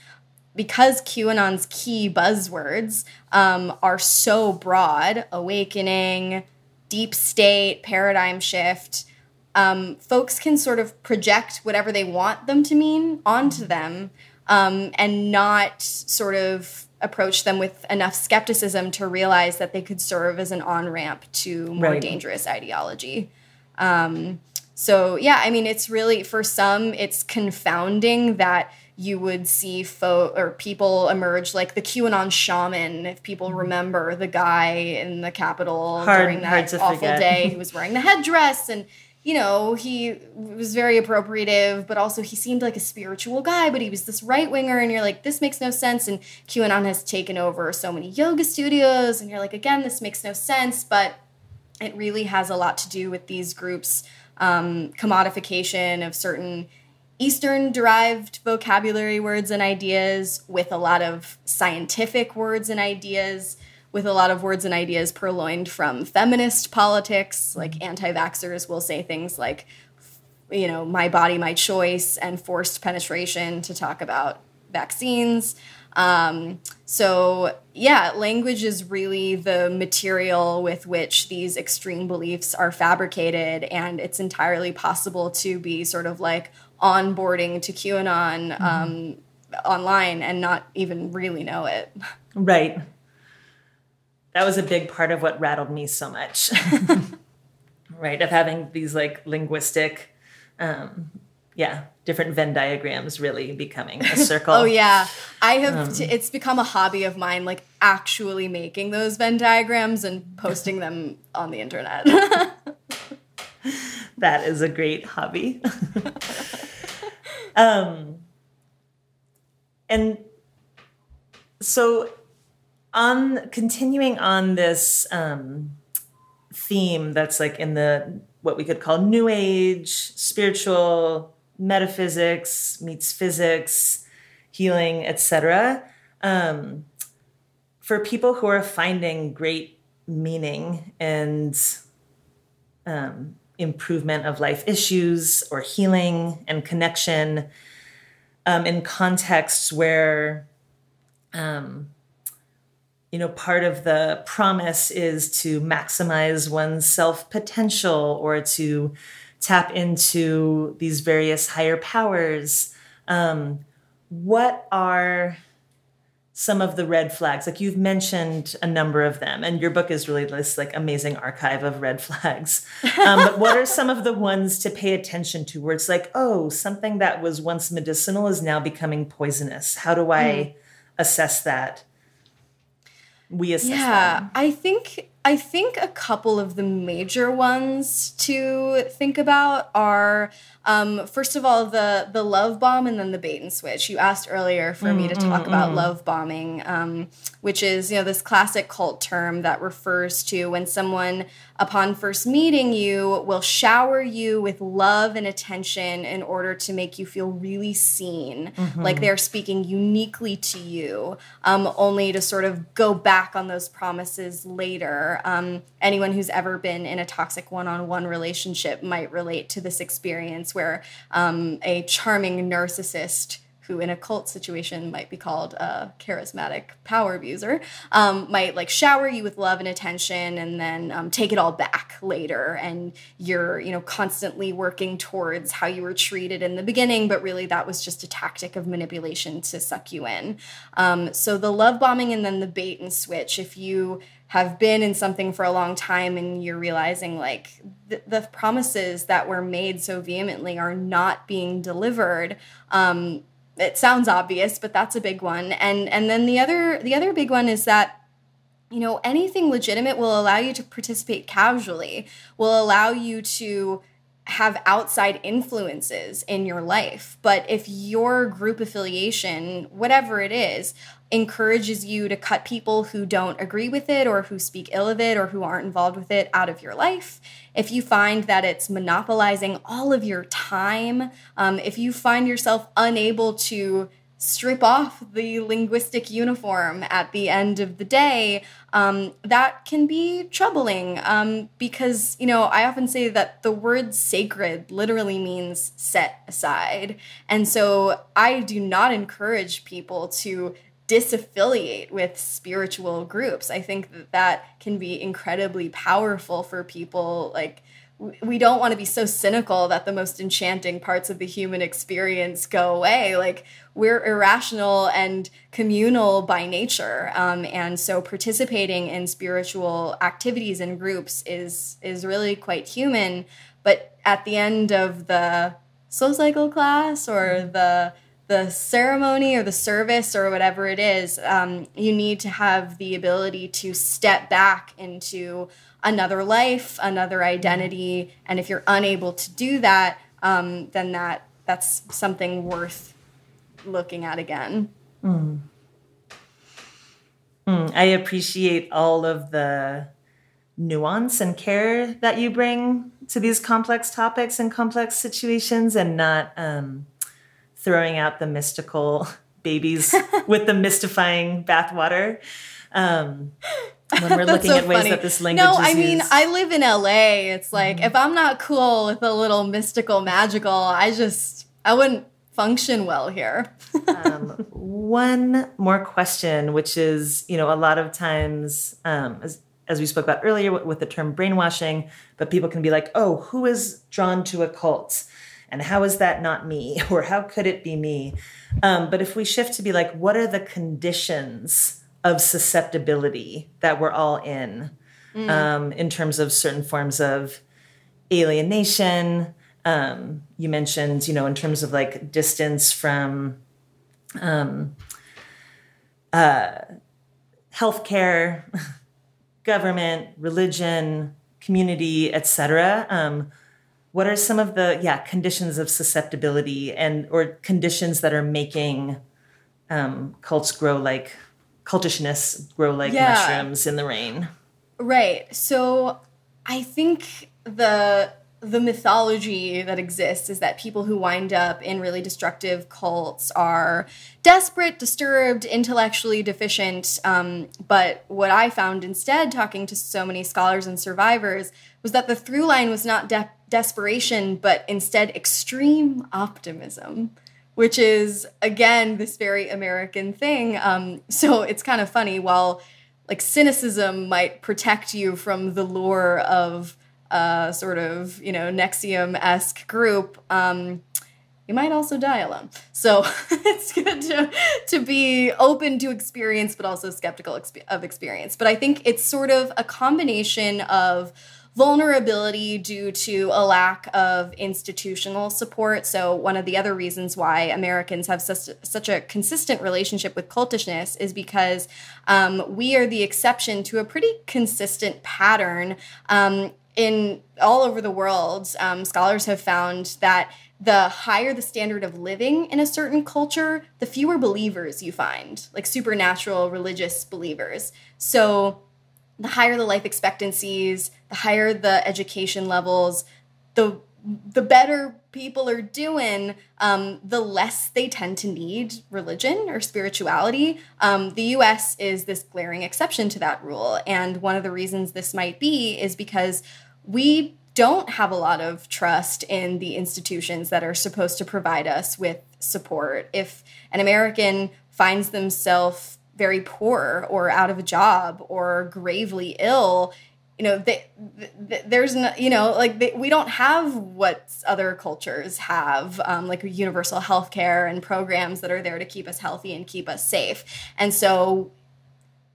because QAnon's key buzzwords um, are so broad awakening, deep state, paradigm shift um, folks can sort of project whatever they want them to mean onto them um, and not sort of approach them with enough skepticism to realize that they could serve as an on ramp to more right. dangerous ideology. Um, so, yeah, I mean, it's really, for some, it's confounding that you would see fo- or people emerge like the QAnon shaman. If people mm-hmm. remember the guy in the Capitol hard, during that awful forget. day, who was wearing the headdress, and you know he was very appropriative, but also he seemed like a spiritual guy. But he was this right winger, and you're like, this makes no sense. And QAnon has taken over so many yoga studios, and you're like, again, this makes no sense. But it really has a lot to do with these groups' um, commodification of certain Eastern derived vocabulary words and ideas with a lot of scientific words and ideas, with a lot of words and ideas purloined from feminist politics. Like anti vaxxers will say things like, you know, my body, my choice, and forced penetration to talk about vaccines. Um, so, yeah, language is really the material with which these extreme beliefs are fabricated, and it's entirely possible to be sort of like onboarding to QAnon mm-hmm. um, online and not even really know it. Right. That was a big part of what rattled me so much. right, of having these like linguistic, um, yeah, different Venn diagrams really becoming a circle. oh yeah, I have. Um, t- it's become a hobby of mine, like actually making those Venn diagrams and posting them on the internet. that is a great hobby. um, and so, on continuing on this um, theme that's like in the what we could call new age, spiritual, metaphysics meets physics, healing, etc. Um, for people who are finding great meaning and um, improvement of life issues or healing and connection um, in contexts where um, you know part of the promise is to maximize one's self potential or to tap into these various higher powers. Um, what are some of the red flags? Like you've mentioned a number of them and your book is really this like amazing archive of red flags. Um, but what are some of the ones to pay attention to where it's like oh something that was once medicinal is now becoming poisonous? How do i mm. assess that we assess yeah them? i think I think a couple of the major ones to think about are um, first of all the the love bomb and then the bait and switch. You asked earlier for mm, me to mm, talk mm, about mm. love bombing, um, which is you know this classic cult term that refers to when someone upon first meeting you will shower you with love and attention in order to make you feel really seen, mm-hmm. like they're speaking uniquely to you, um, only to sort of go back on those promises later. Um, anyone who's ever been in a toxic one-on-one relationship might relate to this experience where um, a charming narcissist who in a cult situation might be called a charismatic power abuser, um, might like shower you with love and attention and then um, take it all back later. And you're, you know, constantly working towards how you were treated in the beginning, but really that was just a tactic of manipulation to suck you in. Um, so the love bombing and then the bait and switch, if you have been in something for a long time and you're realizing like th- the promises that were made so vehemently are not being delivered um, it sounds obvious but that's a big one and and then the other the other big one is that you know anything legitimate will allow you to participate casually will allow you to have outside influences in your life. But if your group affiliation, whatever it is, encourages you to cut people who don't agree with it or who speak ill of it or who aren't involved with it out of your life, if you find that it's monopolizing all of your time, um, if you find yourself unable to strip off the linguistic uniform at the end of the day, um, that can be troubling um, because, you know, I often say that the word sacred literally means set aside. And so I do not encourage people to disaffiliate with spiritual groups. I think that that can be incredibly powerful for people like we don't want to be so cynical that the most enchanting parts of the human experience go away. Like we're irrational and communal by nature, um, and so participating in spiritual activities and groups is is really quite human. But at the end of the SoulCycle class or the the ceremony or the service or whatever it is, um, you need to have the ability to step back into another life, another identity, and if you're unable to do that, um, then that that's something worth looking at again. Mm. Mm, I appreciate all of the nuance and care that you bring to these complex topics and complex situations, and not um, throwing out the mystical babies with the mystifying bathwater. Um, when we're looking so at ways funny. that this language no i mean i live in la it's like mm-hmm. if i'm not cool with a little mystical magical i just i wouldn't function well here um, one more question which is you know a lot of times um, as, as we spoke about earlier with, with the term brainwashing but people can be like oh who is drawn to a cult and how is that not me or how could it be me um, but if we shift to be like what are the conditions of susceptibility that we're all in, mm. um, in terms of certain forms of alienation. Um, you mentioned, you know, in terms of like distance from um, uh, healthcare, government, religion, community, etc. Um, what are some of the yeah conditions of susceptibility and or conditions that are making um, cults grow like cultishness grow like yeah. mushrooms in the rain. Right. So I think the the mythology that exists is that people who wind up in really destructive cults are desperate, disturbed, intellectually deficient. Um, but what I found instead, talking to so many scholars and survivors, was that the through line was not de- desperation, but instead extreme optimism which is again this very American thing. Um, so it's kind of funny. While like cynicism might protect you from the lure of a sort of you know NXIVM esque group. Um, you might also die alone. So it's good to, to be open to experience, but also skeptical of experience. But I think it's sort of a combination of vulnerability due to a lack of institutional support. So, one of the other reasons why Americans have such, such a consistent relationship with cultishness is because um, we are the exception to a pretty consistent pattern. Um, in all over the world, um, scholars have found that the higher the standard of living in a certain culture, the fewer believers you find, like supernatural religious believers. So, the higher the life expectancies, the higher the education levels, the the better people are doing, um, the less they tend to need religion or spirituality. Um, the US is this glaring exception to that rule. And one of the reasons this might be is because we don't have a lot of trust in the institutions that are supposed to provide us with support. If an American finds themselves very poor or out of a job or gravely ill you know they, they, there's no you know like they, we don't have what other cultures have um, like universal health care and programs that are there to keep us healthy and keep us safe and so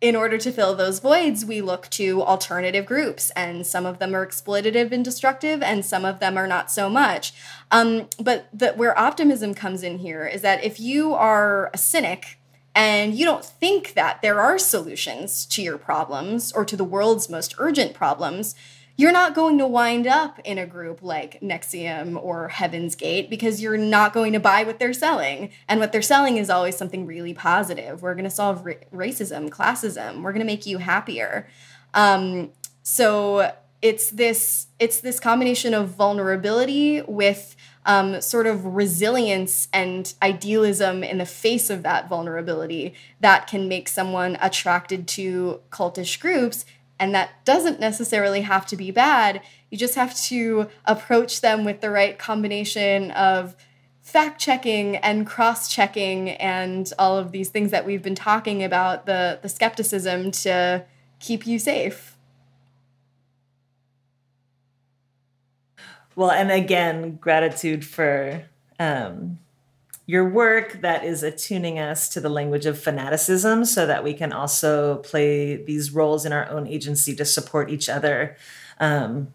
in order to fill those voids we look to alternative groups and some of them are exploitative and destructive and some of them are not so much. Um, but the, where optimism comes in here is that if you are a cynic and you don't think that there are solutions to your problems or to the world's most urgent problems, you're not going to wind up in a group like NXIVM or Heaven's Gate because you're not going to buy what they're selling. And what they're selling is always something really positive. We're going to solve ra- racism, classism. We're going to make you happier. Um, so it's this it's this combination of vulnerability with um, sort of resilience and idealism in the face of that vulnerability that can make someone attracted to cultish groups and that doesn't necessarily have to be bad. You just have to approach them with the right combination of fact checking and cross checking and all of these things that we've been talking about the, the skepticism to keep you safe. Well, and again, gratitude for um, your work that is attuning us to the language of fanaticism so that we can also play these roles in our own agency to support each other, um,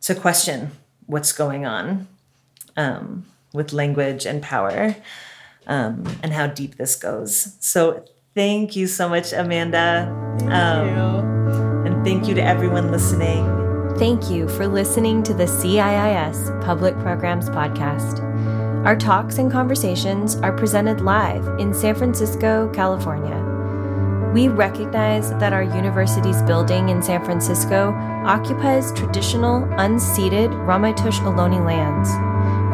to question what's going on um, with language and power um, and how deep this goes. So, thank you so much, Amanda. Thank you. Um, and thank you to everyone listening. Thank you for listening to the CIIS Public Programs Podcast. Our talks and conversations are presented live in San Francisco, California. We recognize that our university's building in San Francisco occupies traditional, unceded Ramaytush Ohlone lands.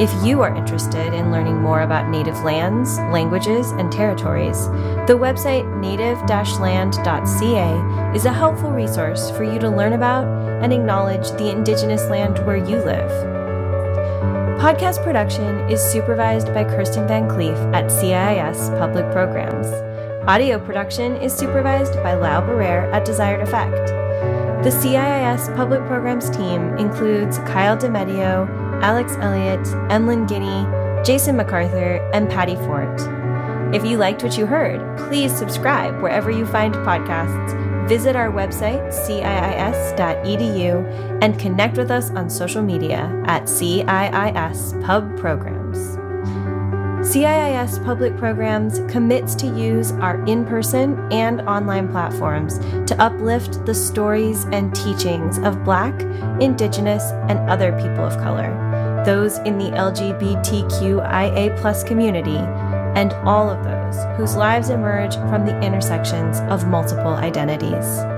If you are interested in learning more about Native lands, languages, and territories, the website native-land.ca is a helpful resource for you to learn about and acknowledge the Indigenous land where you live. Podcast production is supervised by Kirsten Van Cleef at CIIS Public Programs. Audio production is supervised by Lau Barrere at Desired Effect. The CIIS Public Programs team includes Kyle DeMedio, Alex Elliott, Emlyn Guinea, Jason MacArthur, and Patty Fort. If you liked what you heard, please subscribe wherever you find podcasts Visit our website, ciis.edu, and connect with us on social media at CIIS Pub Programs. CIIS Public Programs commits to use our in person and online platforms to uplift the stories and teachings of Black, Indigenous, and other people of color, those in the LGBTQIA community, and all of those whose lives emerge from the intersections of multiple identities.